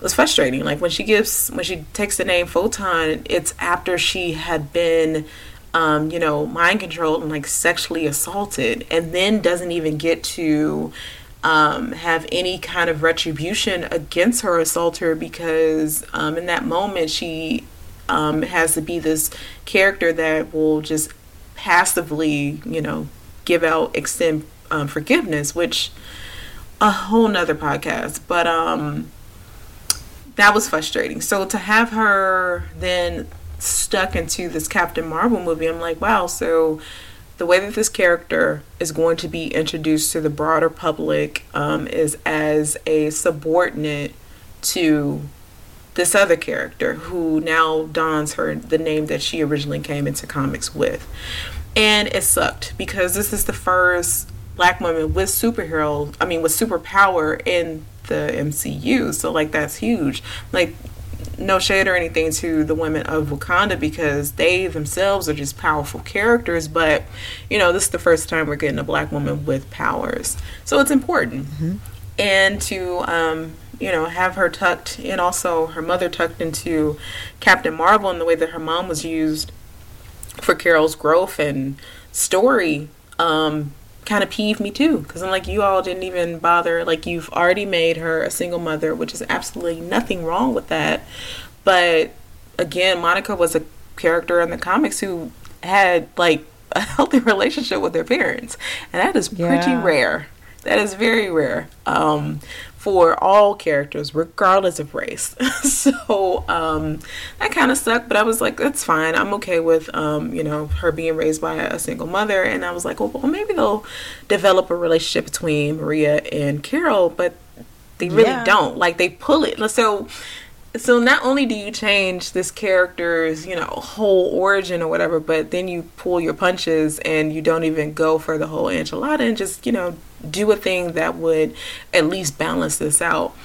was frustrating like when she gives when she takes the name photon it's after she had been um you know mind controlled and like sexually assaulted and then doesn't even get to um, have any kind of retribution against her assaulter because um, in that moment she um, has to be this character that will just passively, you know, give out, extend um, forgiveness, which a whole nother podcast. But um, that was frustrating. So to have her then stuck into this Captain Marvel movie, I'm like, wow, so the way that this character is going to be introduced to the broader public um, is as a subordinate to this other character who now dons her the name that she originally came into comics with. And it sucked because this is the first black woman with superhero, I mean, with superpower in the MCU. So, like, that's huge. Like, no shade or anything to the women of Wakanda because they themselves are just powerful characters, but you know, this is the first time we're getting a black woman with powers. So it's important. And to um, you know, have her tucked and also her mother tucked into Captain Marvel in the way that her mom was used for Carol's growth and story um kind of peeved me too because I'm like you all didn't even bother like you've already made her a single mother which is absolutely nothing wrong with that but again Monica was a character in the comics who had like a healthy relationship with their parents, and that is pretty yeah. rare. That is very rare um, for all characters, regardless of race. so um, that kind of sucked, but I was like, that's fine. I'm okay with, um, you know, her being raised by a single mother. And I was like, well, well, maybe they'll develop a relationship between Maria and Carol, but they really yeah. don't. Like they pull it. So so not only do you change this character's you know whole origin or whatever but then you pull your punches and you don't even go for the whole enchilada and just you know do a thing that would at least balance this out.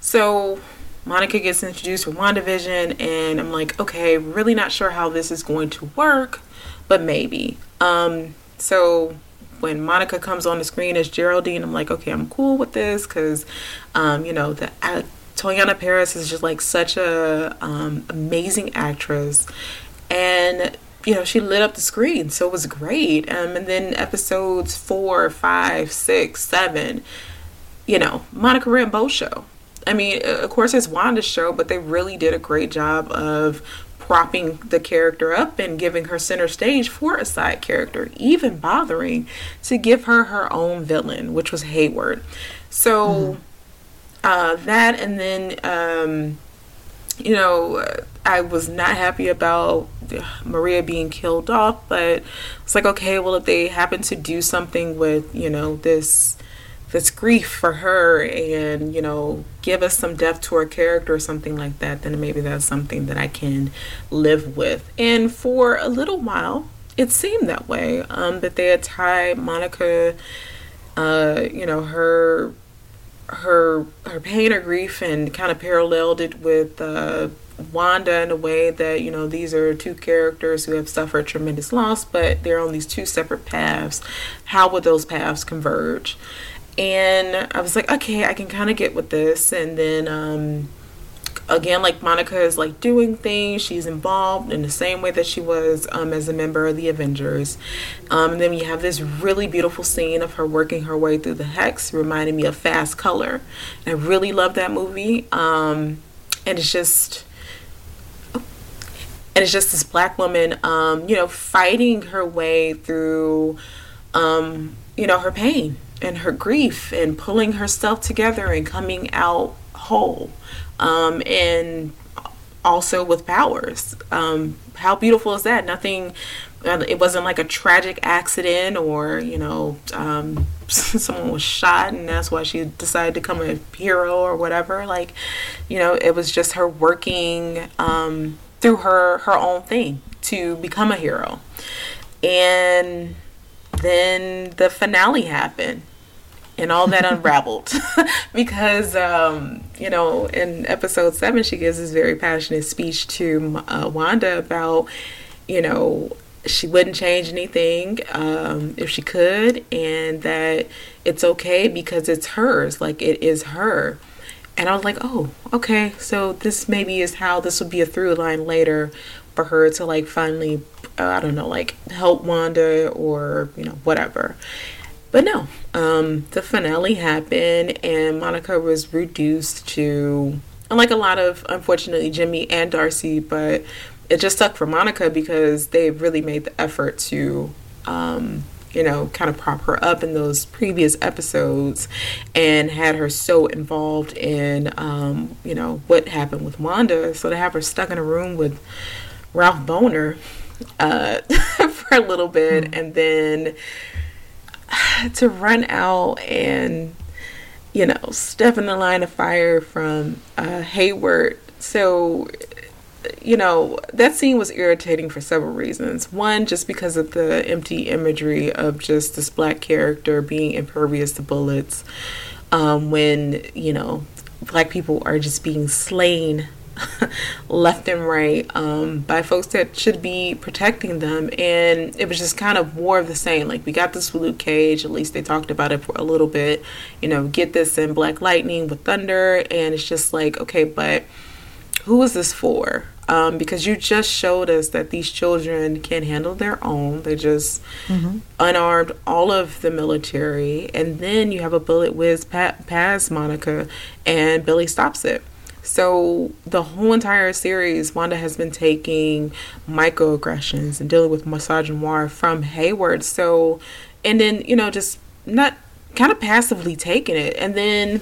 So monica gets introduced for wandavision and i'm like okay really not sure how this is going to work but maybe. Um so when Monica comes on the screen as Geraldine, I'm like, okay, I'm cool with this because, um, you know, the Teyonah Parris is just like such a um, amazing actress, and you know she lit up the screen, so it was great. Um, and then episodes four, five, six, seven, you know, Monica Rambeau show. I mean, of course, it's Wanda's show, but they really did a great job of propping the character up and giving her center stage for a side character, even bothering to give her her own villain, which was Hayward. So. Mm-hmm uh, that and then um, you know i was not happy about maria being killed off but it's like okay well if they happen to do something with you know this this grief for her and you know give us some depth to her character or something like that then maybe that's something that i can live with. And for a little while it seemed that way um, that they had tied monica uh, you know her her her pain or grief and kind of paralleled it with uh, Wanda in a way that you know these are two characters who have suffered tremendous loss, but they're on these two separate paths. How would those paths converge? And I was like, okay, I can kind of get with this. And then um, again, like Monica is like doing things. She's involved in the same way that she was um, as a member of the Avengers. Um, and then you have this really beautiful scene of her working her way through the hex, reminding me of Fast Color. And I really love that movie. Um, and it's just. And it's just this black woman, um, you know, fighting her way through, um, you know, her pain and her grief and pulling herself together and coming out whole um, and also with powers. Um, how beautiful is that? Nothing. Uh, it wasn't like a tragic accident or you know um, someone was shot and that's why she decided to become a hero or whatever. Like you know it was just her working um, through her her own thing to become a hero. And then the finale happened and all that unraveled because um, you know in episode seven she gives this very passionate speech to uh, wanda about you know she wouldn't change anything um, if she could and that it's okay because it's hers like it is her and i was like oh okay so this maybe is how this would be a through line later for her to like finally uh, i don't know like help wanda or you know whatever. But no, um, the finale happened, and Monica was reduced to, unlike a lot of, unfortunately, Jimmy and Darcy, but it just stuck for Monica because they really made the effort to, um, you know, kind of prop her up in those previous episodes and had her so involved in, um, you know, what happened with Wanda. So to have her stuck in a room with Ralph Bohner uh, for a little bit mm-hmm. and then to run out and you know step in the line of fire from uh, Hayward. So you know that scene was irritating for several reasons. One, just because of the empty imagery of just this black character being impervious to bullets. Um, when you know black people are just being slain left and right um, by folks that should be protecting them. And it was just kind of more of the same. Like, we got this with Luke Cage, at least they talked about it for a little bit. You know, get this in Black Lightning with Thunder. And it's just like, okay, but who is this for? Um, because you just showed us that these children can't handle their own. They just mm-hmm. unarmed all of the military, and then you have a bullet whiz past Monica, and Billy stops it. So the whole entire series, Wanda has been taking microaggressions and dealing with misogynoir from Hayward. So, and then you know just not kind of passively taking it, and then.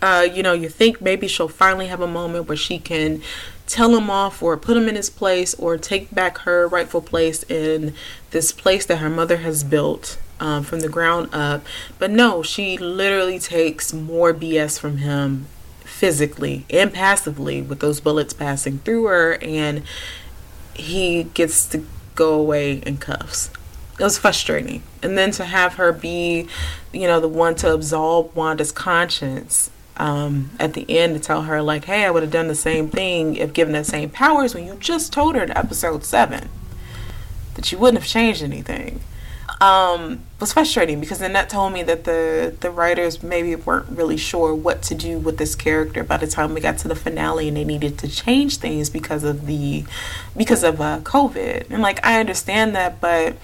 Uh, you know, you think maybe she'll finally have a moment where she can tell him off or put him in his place or take back her rightful place in this place that her mother has built um, from the ground up. But no, she literally takes more BS from him physically and passively with those bullets passing through her, and he gets to go away in cuffs. It was frustrating. And then to have her be, you know, the one to absolve Wanda's conscience um, at the end to tell her, like, hey, I would have done the same thing if given the same powers when you just told her in episode 7 that you wouldn't have changed anything. Um, was frustrating because then that told me that the the writers maybe weren't really sure what to do with this character by the time we got to the finale and they needed to change things because of the because of uh, COVID. And like I understand that but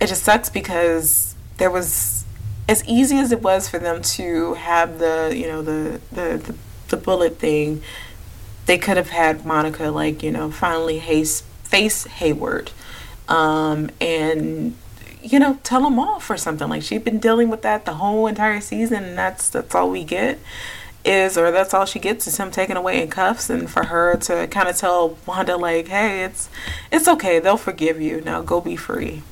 it just sucks because there was as easy as it was for them to have the you know the the the, the bullet thing they could have had Monica like you know finally face face Hayward um, and you know, tell them off or something. Like she'd been dealing with that the whole entire season, and that's that's all we get is, or that's all she gets is him taken away in cuffs, and for her to kind of tell Wanda like, hey, it's it's okay, they'll forgive you. Now go be free.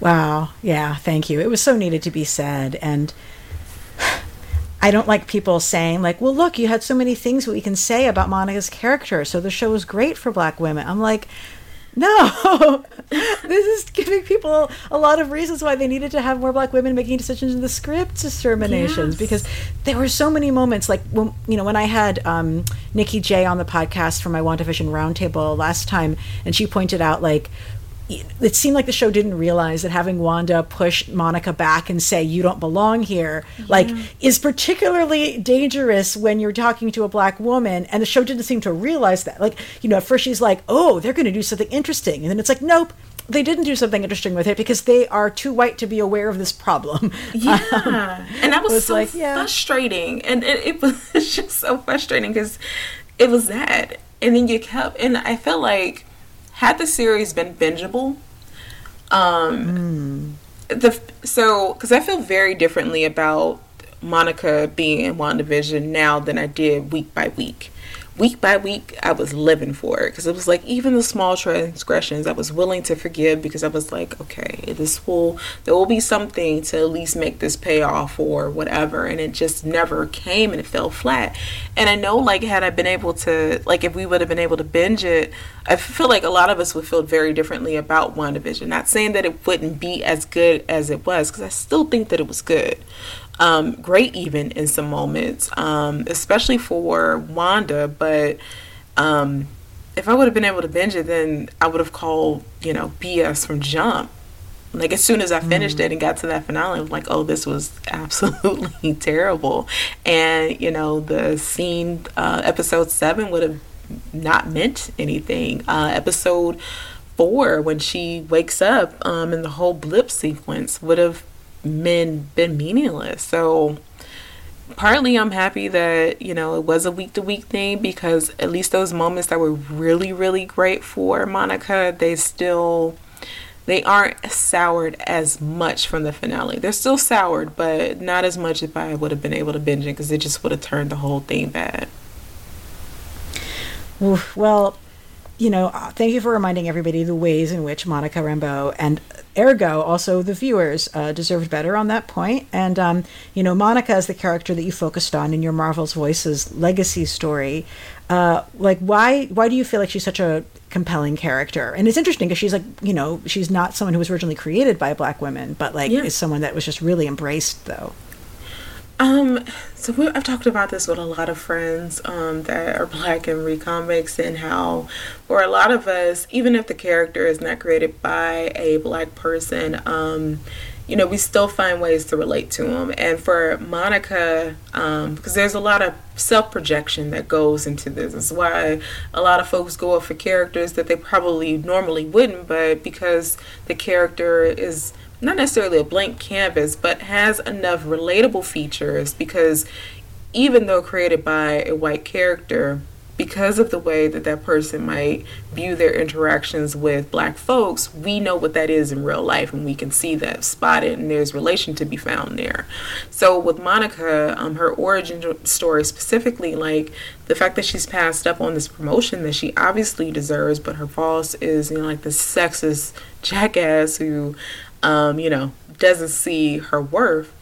Wow. Yeah. Thank you. It was so needed to be said, and. I don't like people saying like, "Well, look, you had so many things we can say about Monica's character, so the show was great for black women." I'm like, no, this is giving people a lot of reasons why they needed to have more black women making decisions in the script determinations yes. because there were so many moments like when you know when I had um, Nikki J on the podcast for my WandaVision roundtable last time, and she pointed out like it seemed like the show didn't realize that having Wanda push Monica back and say you don't belong here yeah. like is particularly dangerous when you're talking to a black woman and the show didn't seem to realize that like you know at first she's like oh they're going to do something interesting and then it's like nope they didn't do something interesting with it because they are too white to be aware of this problem. Yeah, um, and that was, was so like, yeah. frustrating, and it, it was just so frustrating because it was that, and then you kept, and I felt like had the series been bingeable, um, mm. the so because I feel very differently about Monica being in WandaVision now than I did week by week week by week I was living for it. Because it was like even the small transgressions I was willing to forgive because I was like okay this will there will be something to at least make this pay off or whatever. And it just never came and it fell flat. And I know like had I been able to like if we would have been able to binge it I feel like a lot of us would feel very differently about WandaVision. Not saying that it wouldn't be as good as it was because I still think that it was good um, great even in some moments, um, especially for Wanda. But um, if I would have been able to binge it, then I would have called, you know, BS from jump. Like as soon as I finished mm. it and got to that finale, I was like, "Oh, this was absolutely terrible." And you know, the scene, uh, episode seven, would have not meant anything. Uh, episode four, when she wakes up, um, and the whole blip sequence would have men been meaningless. So partly I'm happy that, you know, it was a week to week thing because at least those moments that were really, really great for Monica, they still they aren't soured as much from the finale. They're still soured, but not as much if I would have been able to binge it because it just would have turned the whole thing bad. Well, you know, uh, thank you for reminding everybody the ways in which Monica Rambeau and ergo also the viewers uh, deserved better on that point. And, um, you know, Monica is the character that you focused on in your Marvel's Voices legacy story. Uh, like, why, why do you feel like she's such a compelling character? And it's interesting because she's like, you know, she's not someone who was originally created by black women, but like yeah. is someone that was just really embraced though. Um, so we, I've talked about this with a lot of friends um, that are black and read comics, and how for a lot of us, even if the character is not created by a black person, um, you know, we still find ways to relate to them. And for Monica, because um, there's a lot of self projection that goes into this. That's why a lot of folks go up for characters that they probably normally wouldn't, but because the character is not necessarily a blank canvas, but has enough relatable features because even though created by a white character, because of the way that that person might view their interactions with black folks, we know what that is in real life and we can see that spotted and there's relation to be found there. So with Monica, um, her origin story specifically, like the fact that she's passed up on this promotion that she obviously deserves, but her boss is, you know, like the sexist jackass who, um, you know, doesn't see her worth,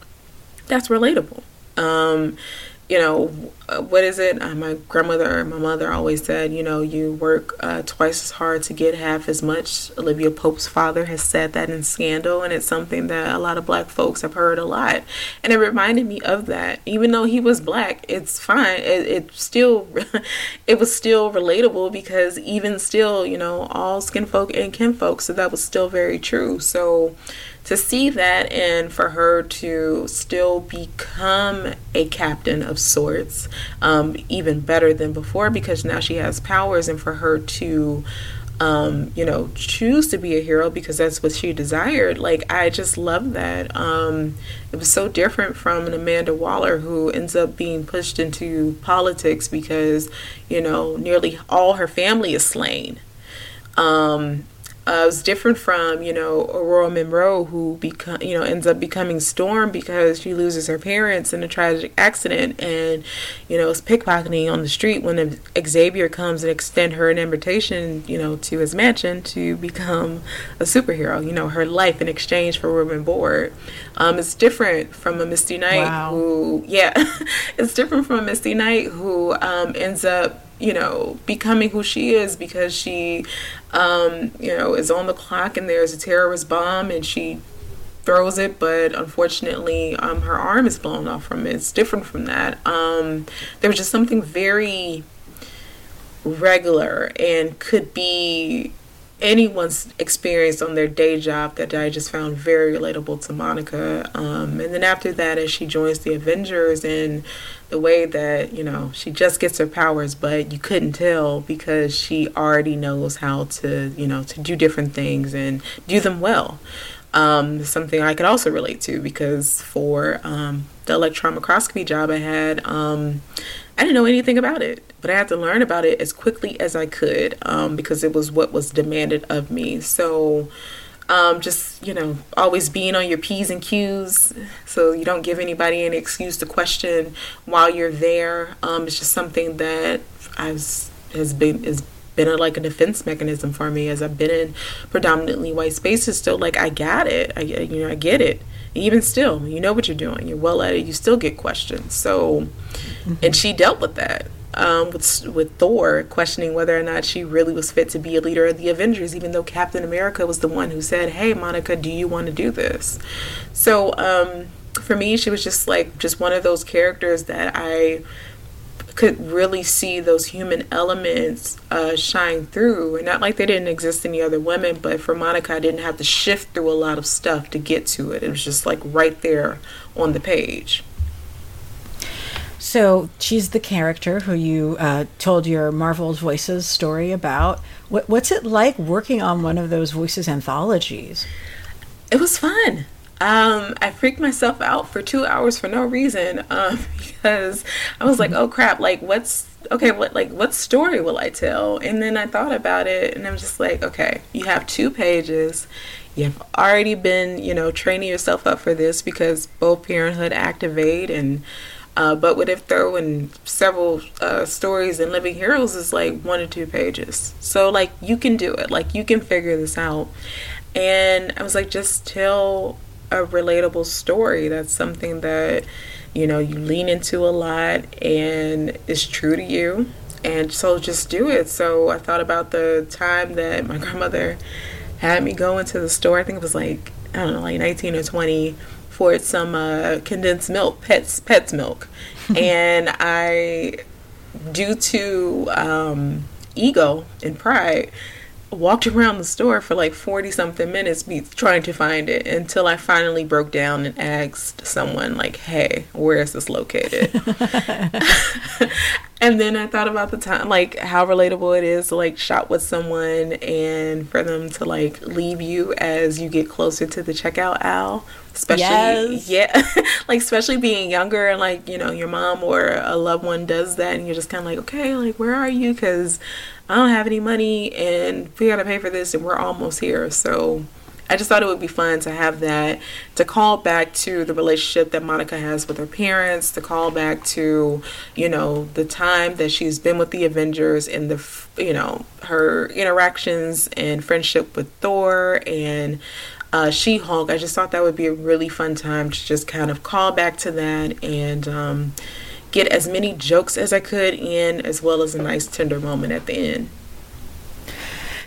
that's relatable. Um, you know, uh, what is it? Uh, my grandmother, and my mother always said, you know, you work uh, twice as hard to get half as much. Olivia Pope's father has said that in Scandal, and it's something that a lot of black folks have heard a lot. And it reminded me of that. Even though he was black, it's fine. It, it still, it was still relatable because even still, you know, all skin folk and kin folk, so that was still very true. So, to see that and for her to still become a captain of sorts, um, even better than before because now she has powers, and for her to um, you know, choose to be a hero because that's what she desired. Like, I just love that. Um, it was so different from an Amanda Waller who ends up being pushed into politics because, you know, nearly all her family is slain. Um, uh, was different from you know Ororo Munroe, who become you know ends up becoming Storm because she loses her parents in a tragic accident, and you know is pickpocketing on the street when Xavier comes and extend her an invitation, you know, to his mansion to become a superhero. You know, her life in exchange for room and board. Um, it's different from a Misty Knight wow. who, yeah, it's different from a Misty Knight who um, ends up you know, becoming who she is because she, um, you know, is on the clock and there's a terrorist bomb and she throws it, but unfortunately, um, her arm is blown off from it. It's different from that. Um, there was just something very regular and could be anyone's experience on their day job that I just found very relatable to Monica. Um, and then after that, as she joins the Avengers and the way that, you know, she just gets her powers, but you couldn't tell because she already knows how to, you know, to do different things and do them well. Um, something I could also relate to because for um, the electron microscopy job I had, um, I didn't know anything about it, but I had to learn about it as quickly as I could um, because it was what was demanded of me. So, um, just you know, always being on your p's and q's, so you don't give anybody any excuse to question while you're there. Um, it's just something that has has been is been a, like a defense mechanism for me as I've been in predominantly white spaces. Still, like I got it. I you know I get it. Even still, you know what you're doing. You're well at it. You still get questions. So, mm-hmm. and she dealt with that. Um, with with Thor questioning whether or not she really was fit to be a leader of the Avengers, even though Captain America was the one who said, "Hey, Monica, do you want to do this?" So um, for me, she was just like just one of those characters that I could really see those human elements uh, shine through. And not like they didn't exist in the other women, but for Monica, I didn't have to shift through a lot of stuff to get to it. It was just like right there on the page. So she's the character who you uh, told your Marvel Voices story about. What, what's it like working on one of those Voices anthologies? It was fun. Um, I freaked myself out for two hours for no reason um, because I was like, "Oh crap! Like, what's okay? What like what story will I tell?" And then I thought about it, and I'm just like, "Okay, you have two pages. You've already been, you know, training yourself up for this because both Parenthood Activate and." Uh, but what if though in several uh, stories and Living Heroes is like one or two pages. So like you can do it. Like you can figure this out. And I was like, just tell a relatable story. That's something that, you know, you lean into a lot and is true to you. And so just do it. So I thought about the time that my grandmother had me go into the store. I think it was like, I don't know, like 19 or 20 for some uh, condensed milk, pets, pets milk. and I, due to um, ego and pride, walked around the store for like 40 something minutes be trying to find it until I finally broke down and asked someone like, "Hey, where is this located?" and then I thought about the time like how relatable it is to like shop with someone and for them to like leave you as you get closer to the checkout aisle especially yes. yeah like especially being younger and like you know your mom or a loved one does that and you're just kind of like okay like where are you because i don't have any money and we gotta pay for this and we're almost here so I just thought it would be fun to have that to call back to the relationship that Monica has with her parents, to call back to, you know, the time that she's been with the Avengers and the, you know, her interactions and friendship with Thor and uh, She Hulk. I just thought that would be a really fun time to just kind of call back to that and um, get as many jokes as I could in, as well as a nice tender moment at the end.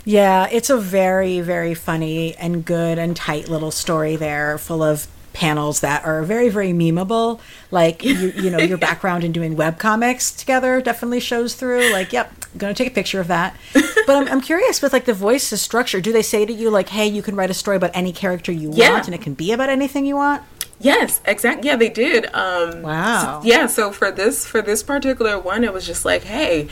Yeah, it's a very, very funny and good and tight little story there, full of panels that are very very memeable. Like you, you know your background in doing web comics together definitely shows through. Like yep gonna take a picture of that. But I'm, I'm curious with like the voices structure do they say to you like hey you can write a story about any character you yeah. want and it can be about anything you want Yes, exactly. Yeah, they did. Um, wow. So, yeah. So for this for this particular one, it was just like, hey,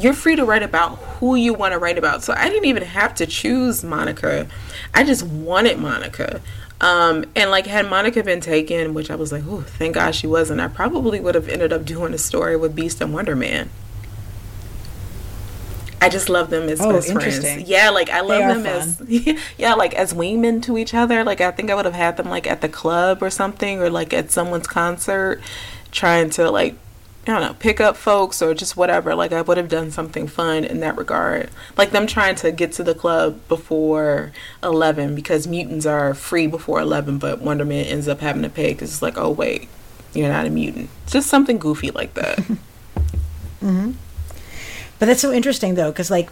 you're free to write about who you want to write about. So I didn't even have to choose Monica. I just wanted Monica. Um, and like had Monica been taken, which I was like, oh, thank God she wasn't, I probably would have ended up doing a story with Beast and Wonder Man. I just love them as oh, best friends. Yeah, like I love them fun. as yeah, like as wingmen to each other. Like I think I would have had them like at the club or something, or like at someone's concert, trying to like I don't know, pick up folks or just whatever. Like I would have done something fun in that regard. Like them trying to get to the club before 11 because mutants are free before 11, but Wonder Man ends up having to pay because it's like, oh, wait, you're not a mutant. Just something goofy like that. mm-hmm. But that's so interesting though, because like,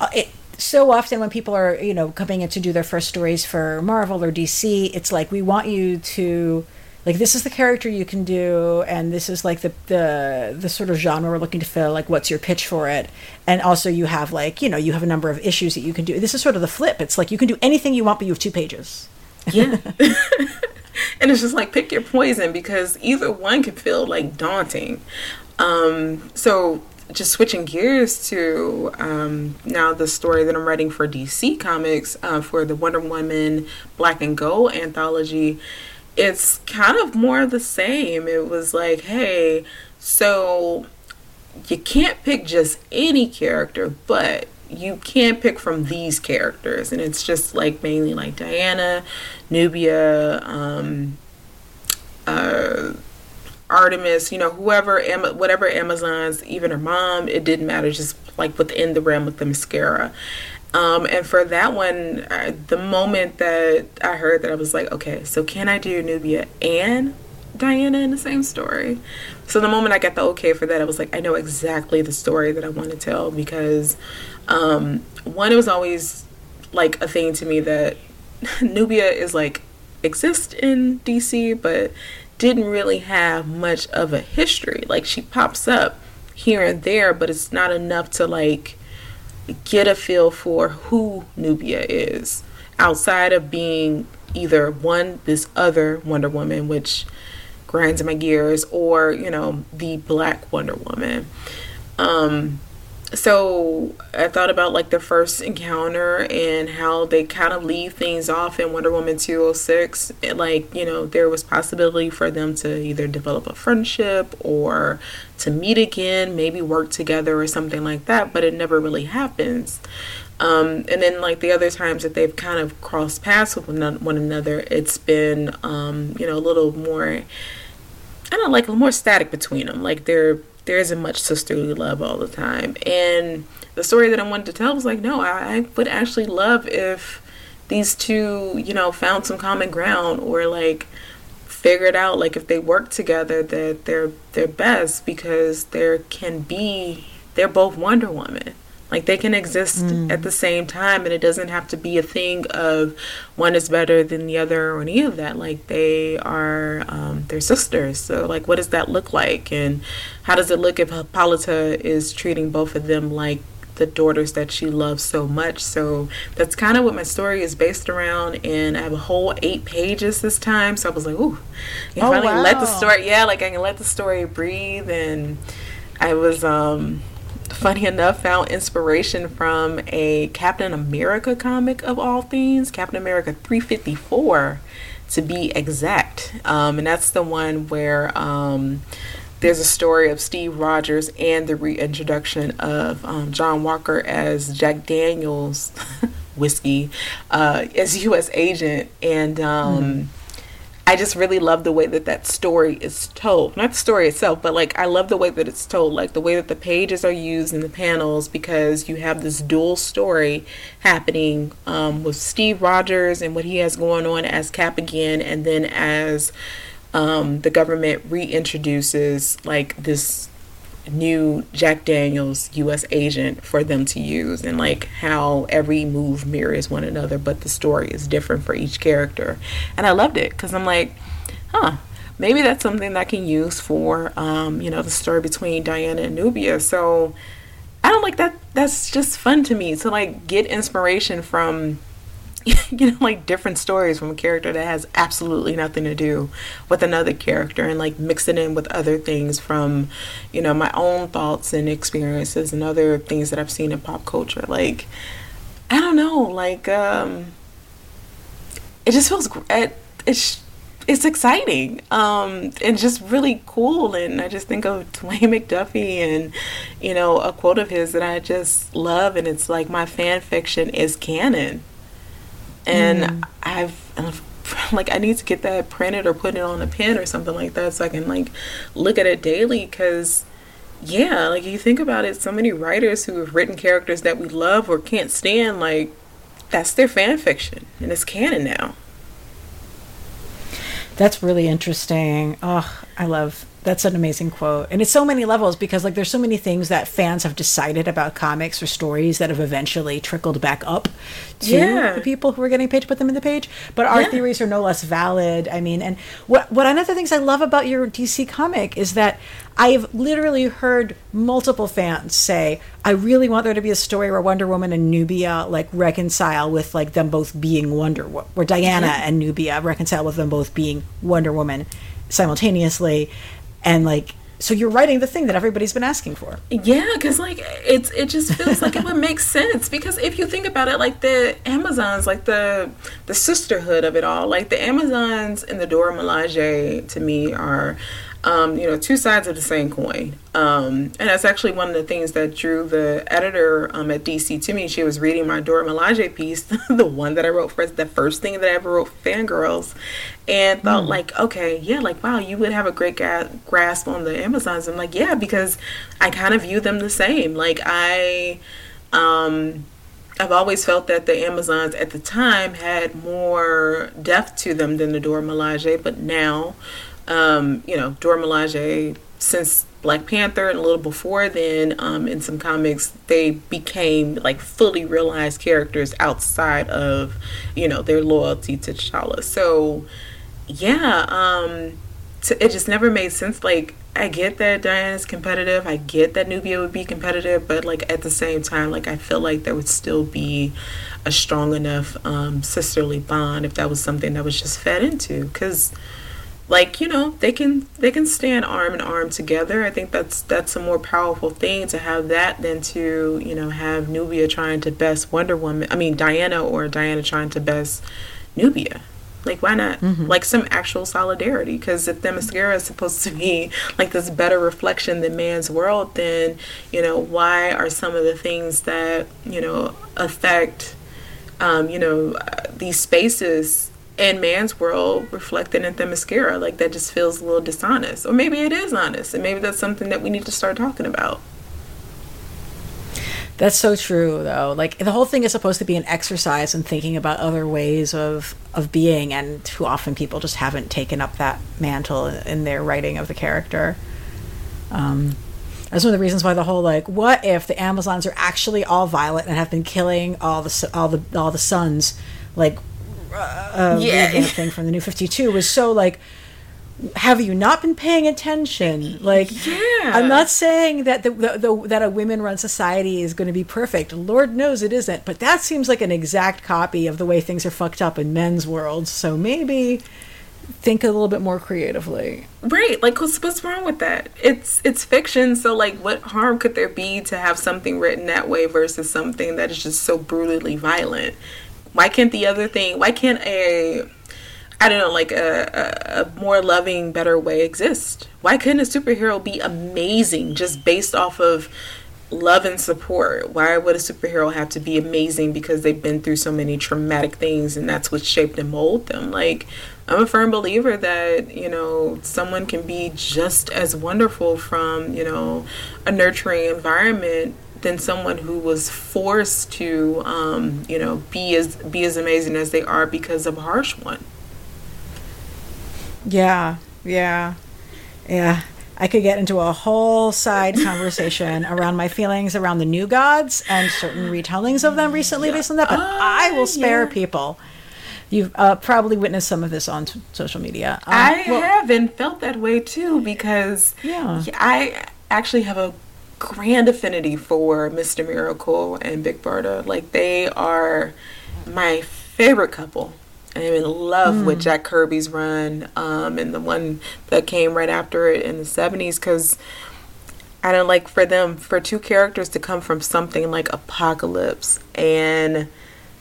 uh, it, so often when people are, you know, coming in to do their first stories for Marvel or DC, it's like, we want you to like this is the character you can do and this is like the the the sort of genre we're looking to fill like what's your pitch for it? And also you have like you know you have a number of issues that you can do. This is sort of the flip. It's like you can do anything you want but you have two pages. Yeah. And it's just like pick your poison because either one can feel like daunting. Um so just switching gears to um, now the story that I'm writing for DC Comics uh, for the Wonder Woman Black and Gold anthology it's kind of more of the same. It was like, hey, so you can't pick just any character, but you can pick from these characters. And it's just like mainly like Diana, Nubia, um, uh, Artemis, you know, whoever, whatever Amazon's, even her mom, it didn't matter, just like within the realm of Themyscira. Um, and for that one, the moment that I heard that, I was like, okay, so can I do Nubia and Diana in the same story? So the moment I got the okay for that, I was like, I know exactly the story that I want to tell because um, one, it was always like a thing to me that Nubia is like exist in DC, but didn't really have much of a history. Like she pops up here and there, but it's not enough to like get a feel for who Nubia is outside of being either one, this other Wonder Woman, which grinds my gears, or, you know, the Black Wonder Woman. Um, so I thought about like the first encounter and how they kind of leave things off in Wonder Woman 206. Like, you know, there was possibility for them to either develop a friendship or to meet again, maybe work together or something like that, but it never really happens. Um, and then like the other times that they've kind of crossed paths with one another, it's been, um, you know, a little more, I don't know, like more static between them. Like they're there isn't much sisterly love all the time. And the story that I wanted to tell was like, no, I, I would actually love if these two, you know, found some common ground or like figured out like if they work together that they're they're best because there can be they're both Wonder Woman. Like they can exist mm. at the same time, and it doesn't have to be a thing of one is better than the other or any of that. Like they are, um, they're sisters. So like, what does that look like, and how does it look if Hippolyta is treating both of them like the daughters that she loves so much. So that's kind of what my story is based around. And I have a whole eight pages this time. So I was like, ooh, I can Oh, finally let the story, yeah, like I can let the story breathe. And I was, um, funny enough, found inspiration from a Captain America comic of all things, Captain America 354 to be exact. Um, and that's the one where um, there's a story of Steve Rogers and the reintroduction of um, John Walker as Jack Daniels whiskey uh, as U.S. agent. And um, I just really love the way that that story is told. Not the story itself, but like I love the way that it's told, like the way that the pages are used in the panels because you have this dual story happening um, with Steve Rogers and what he has going on as Cap again, and then as um, the government reintroduces like this new Jack Daniels US agent for them to use and like how every move mirrors one another but the story is different for each character. And I loved it cuz I'm like, huh, maybe that's something that I can use for um, you know, the story between Diana and Nubia. So I don't like that that's just fun to me to like get inspiration from you know like different stories from a character that has absolutely nothing to do with another character and like mix it in with other things from you know my own thoughts and experiences and other things that I've seen in pop culture. Like I don't know like um it just feels it, it's it's exciting um and just really cool. And I just think of Dwayne McDuffie and you know a quote of his that I just love and it's like my fan fiction is canon Mm-hmm. and I've I've- like I need to get that printed or put it on a pin or something like that so I can like look at it daily because yeah like you think about it so many writers who have written characters that we love or can't stand like that's their fan fiction and it's canon now That's really interesting. Oh, I love that's an amazing quote. And it's so many levels because like there's so many things that fans have decided about comics or stories that have eventually trickled back up to Yeah. the people who are getting paid to put them in the page. But our Yeah. theories are no less valid. I mean, and what what another things I love about your DC comic is that I've literally heard multiple fans say, I really want there to be a story where Wonder Woman and Nubia like reconcile with like them both being Wonder Wo- where Diana and Nubia reconcile with them both being Wonder Woman simultaneously and like so you're writing the thing that everybody's been asking for. Yeah, because like it's it just feels like it would make sense because if you think about it, like the Amazons, like the the sisterhood of it all, like the Amazons and the Dora Milaje to me are, um, you know, two sides of the same coin. Um, and that's actually one of the things that drew the editor um, at DC to me. She was reading my Dora Milaje piece, the one that I wrote for the first thing that I ever wrote for FANGRRLS, and thought like, okay, yeah, like wow, you would have a great ga- grasp on the Amazons. I'm like, yeah, because I kind of view them the same. Like I, um, I've always felt that the Amazons at the time had more depth to them than the Dora Milaje, but now, um, you know, Dora Milaje since Black Panther and a little before then, um, in some comics, they became like fully realized characters outside of, you know, their loyalty to T'Challa. So, yeah, um, it just never made sense. Like, I get that Diana's competitive. I get that Nubia would be competitive, but like at the same time, like I feel like there would still be a strong enough um, sisterly bond if that was something that was just fed into. Because, like you know, they can they can stand arm in arm together. I think that's that's a more powerful thing to have that than to you know have Nubia trying to best Wonder Woman. I mean Diana or Diana trying to best Nubia. Like, why not? Like, some actual solidarity. Because if Themyscira is supposed to be like this better reflection than man's world, then, you know, why are some of the things that, you know, affect, um, you know, uh, these spaces in man's world reflected in Themyscira? Like, that just feels a little dishonest. Or maybe it is honest. And maybe that's something that we need to start talking about. That's so true, though. Like the whole thing is supposed to be an exercise in thinking about other ways of of being, and too often people just haven't taken up that mantle in their writing of the character. Um, that's one of the reasons why the whole like, what if the Amazons are actually all violent and have been killing all the all the all the sons, like uh, Yeah. revamp thing from the New Fifty Two was so like have you not been paying attention? Like, Yeah. I'm not saying that the, the, the that a women-run society is going to be perfect. Lord knows it isn't. But that seems like an exact copy of the way things are fucked up in men's worlds. So maybe think a little bit more creatively. Right, like what's what's wrong with that? It's it's fiction, so like what harm could there be to have something written that way versus something that is just so brutally violent? Why can't the other thing? Why can't a I don't know, like a, a, a more loving, better way exist? Why couldn't a superhero be amazing just based off of love and support? Why would a superhero have to be amazing because they've been through so many traumatic things and that's what shaped and molded them? Like, I'm a firm believer that, you know, someone can be just as wonderful from, you know, a nurturing environment than someone who was forced to, um, you know, be as be as amazing as they are because of a harsh one. Yeah, yeah, yeah. I could get into a whole side conversation around my feelings around the new gods and certain retellings of them recently based on that, but I will spare yeah. people. You've uh, probably witnessed some of this on t- social media. Um, I well, have and felt that way too because Yeah. I actually have a grand affinity for Mr. Miracle and Big Barda. Like they are my favorite couple. I'm in love with Jack Kirby's run um, and the one that came right after it in the 70s because I don't like for them for two characters to come from something like Apokolips and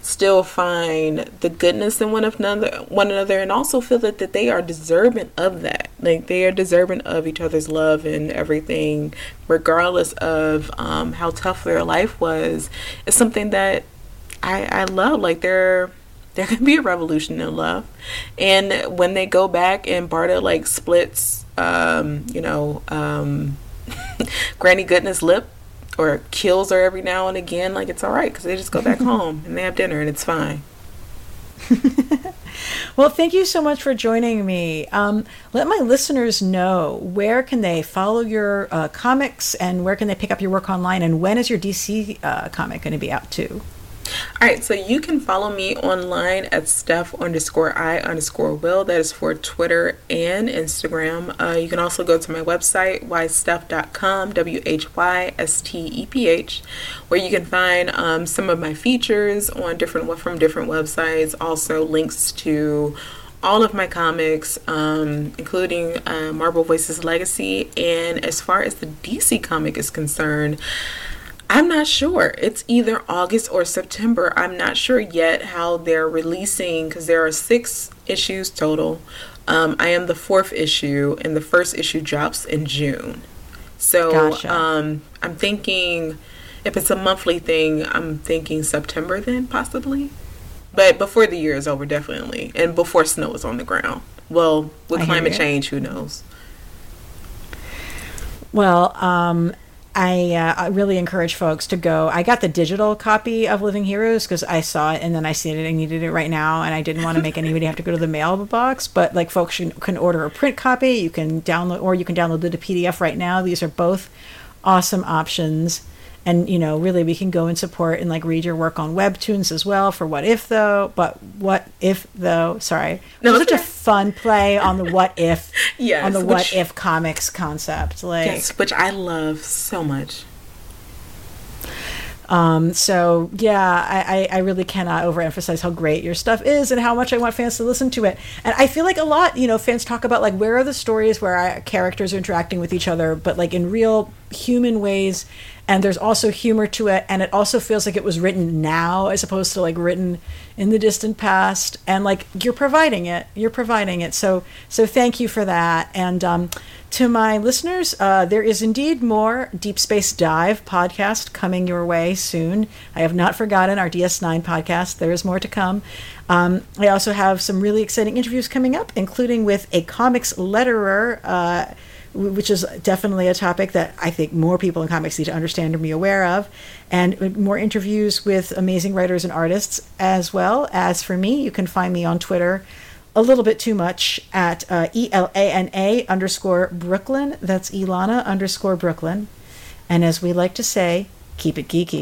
still find the goodness in one another one another and also feel that, that they are deserving of that. Like they are deserving of each other's love and everything regardless of um, how tough their life was. It's something that I, I love. Like they're there can be a revolution in love. And when they go back and barda like splits um, you know um, granny goodness lip or kills her every now and again like it's all right because they just go back home and they have dinner and it's fine well, thank you so much for joining me. Um, let my listeners know where can they follow your uh, comics and where can they pick up your work online and when is your DC uh, comic going to be out too? All right, so you can follow me online at Steph underscore I underscore Will. That is for Twitter and Instagram. Uh, you can also go to my website, whysteph.com, W H Y S T E P H, where you can find um, some of my features on different from different websites. Also, links to all of my comics, um, including uh, Voices Legacy. And as far as the DC comic is concerned, I'm not sure. It's either August or September. I'm not sure yet how they're releasing because there are six issues total. Um, I am the fourth issue, and the first issue drops in June. So Gotcha. um, I'm thinking if it's a monthly thing, I'm thinking September then possibly. But before the year is over, definitely, and before snow is on the ground. Well, with I climate change, who knows? Well, um, I, uh, I really encourage folks to go. I got the digital copy of Living Heroes because I saw it and then I seen it. and needed it right now, and I didn't want to make anybody have to go to the mailbox. But like, folks should, can order a print copy. You can download, or you can download it a PDF right now. These are both awesome options. And you know, really, we can go and support and like read your work on Webtoons as well for What If Though. But What If Though? Sorry, No, it was it's such a fun play on the What If, Yes, on the which- What If comics concept. Like, Yes, which I love so much. Um, so yeah, I, I, really cannot overemphasize how great your stuff is and how much I want fans to listen to it. And I feel like a lot, you know, fans talk about like where are the stories where our characters are interacting with each other, but like in real human ways. And there's also humor to it, and it also feels like it was written now as opposed to like written in the distant past. And like you're providing it, you're providing it. So so thank you for that. And um, to my listeners, uh, there is indeed more Deep Space Dive podcast coming your way soon. I have not forgotten our DS9 podcast. There is more to come. Um, I also have some really exciting interviews coming up, including with a comics letterer. Uh, wh- which is definitely a topic that I think more people in comics need to understand and be aware of, and more interviews with amazing writers and artists as well. As for me, you can find me on Twitter a little bit too much at uh, E L A N A underscore Brooklyn. That's Elana underscore Brooklyn. And as we like to say, keep it geeky.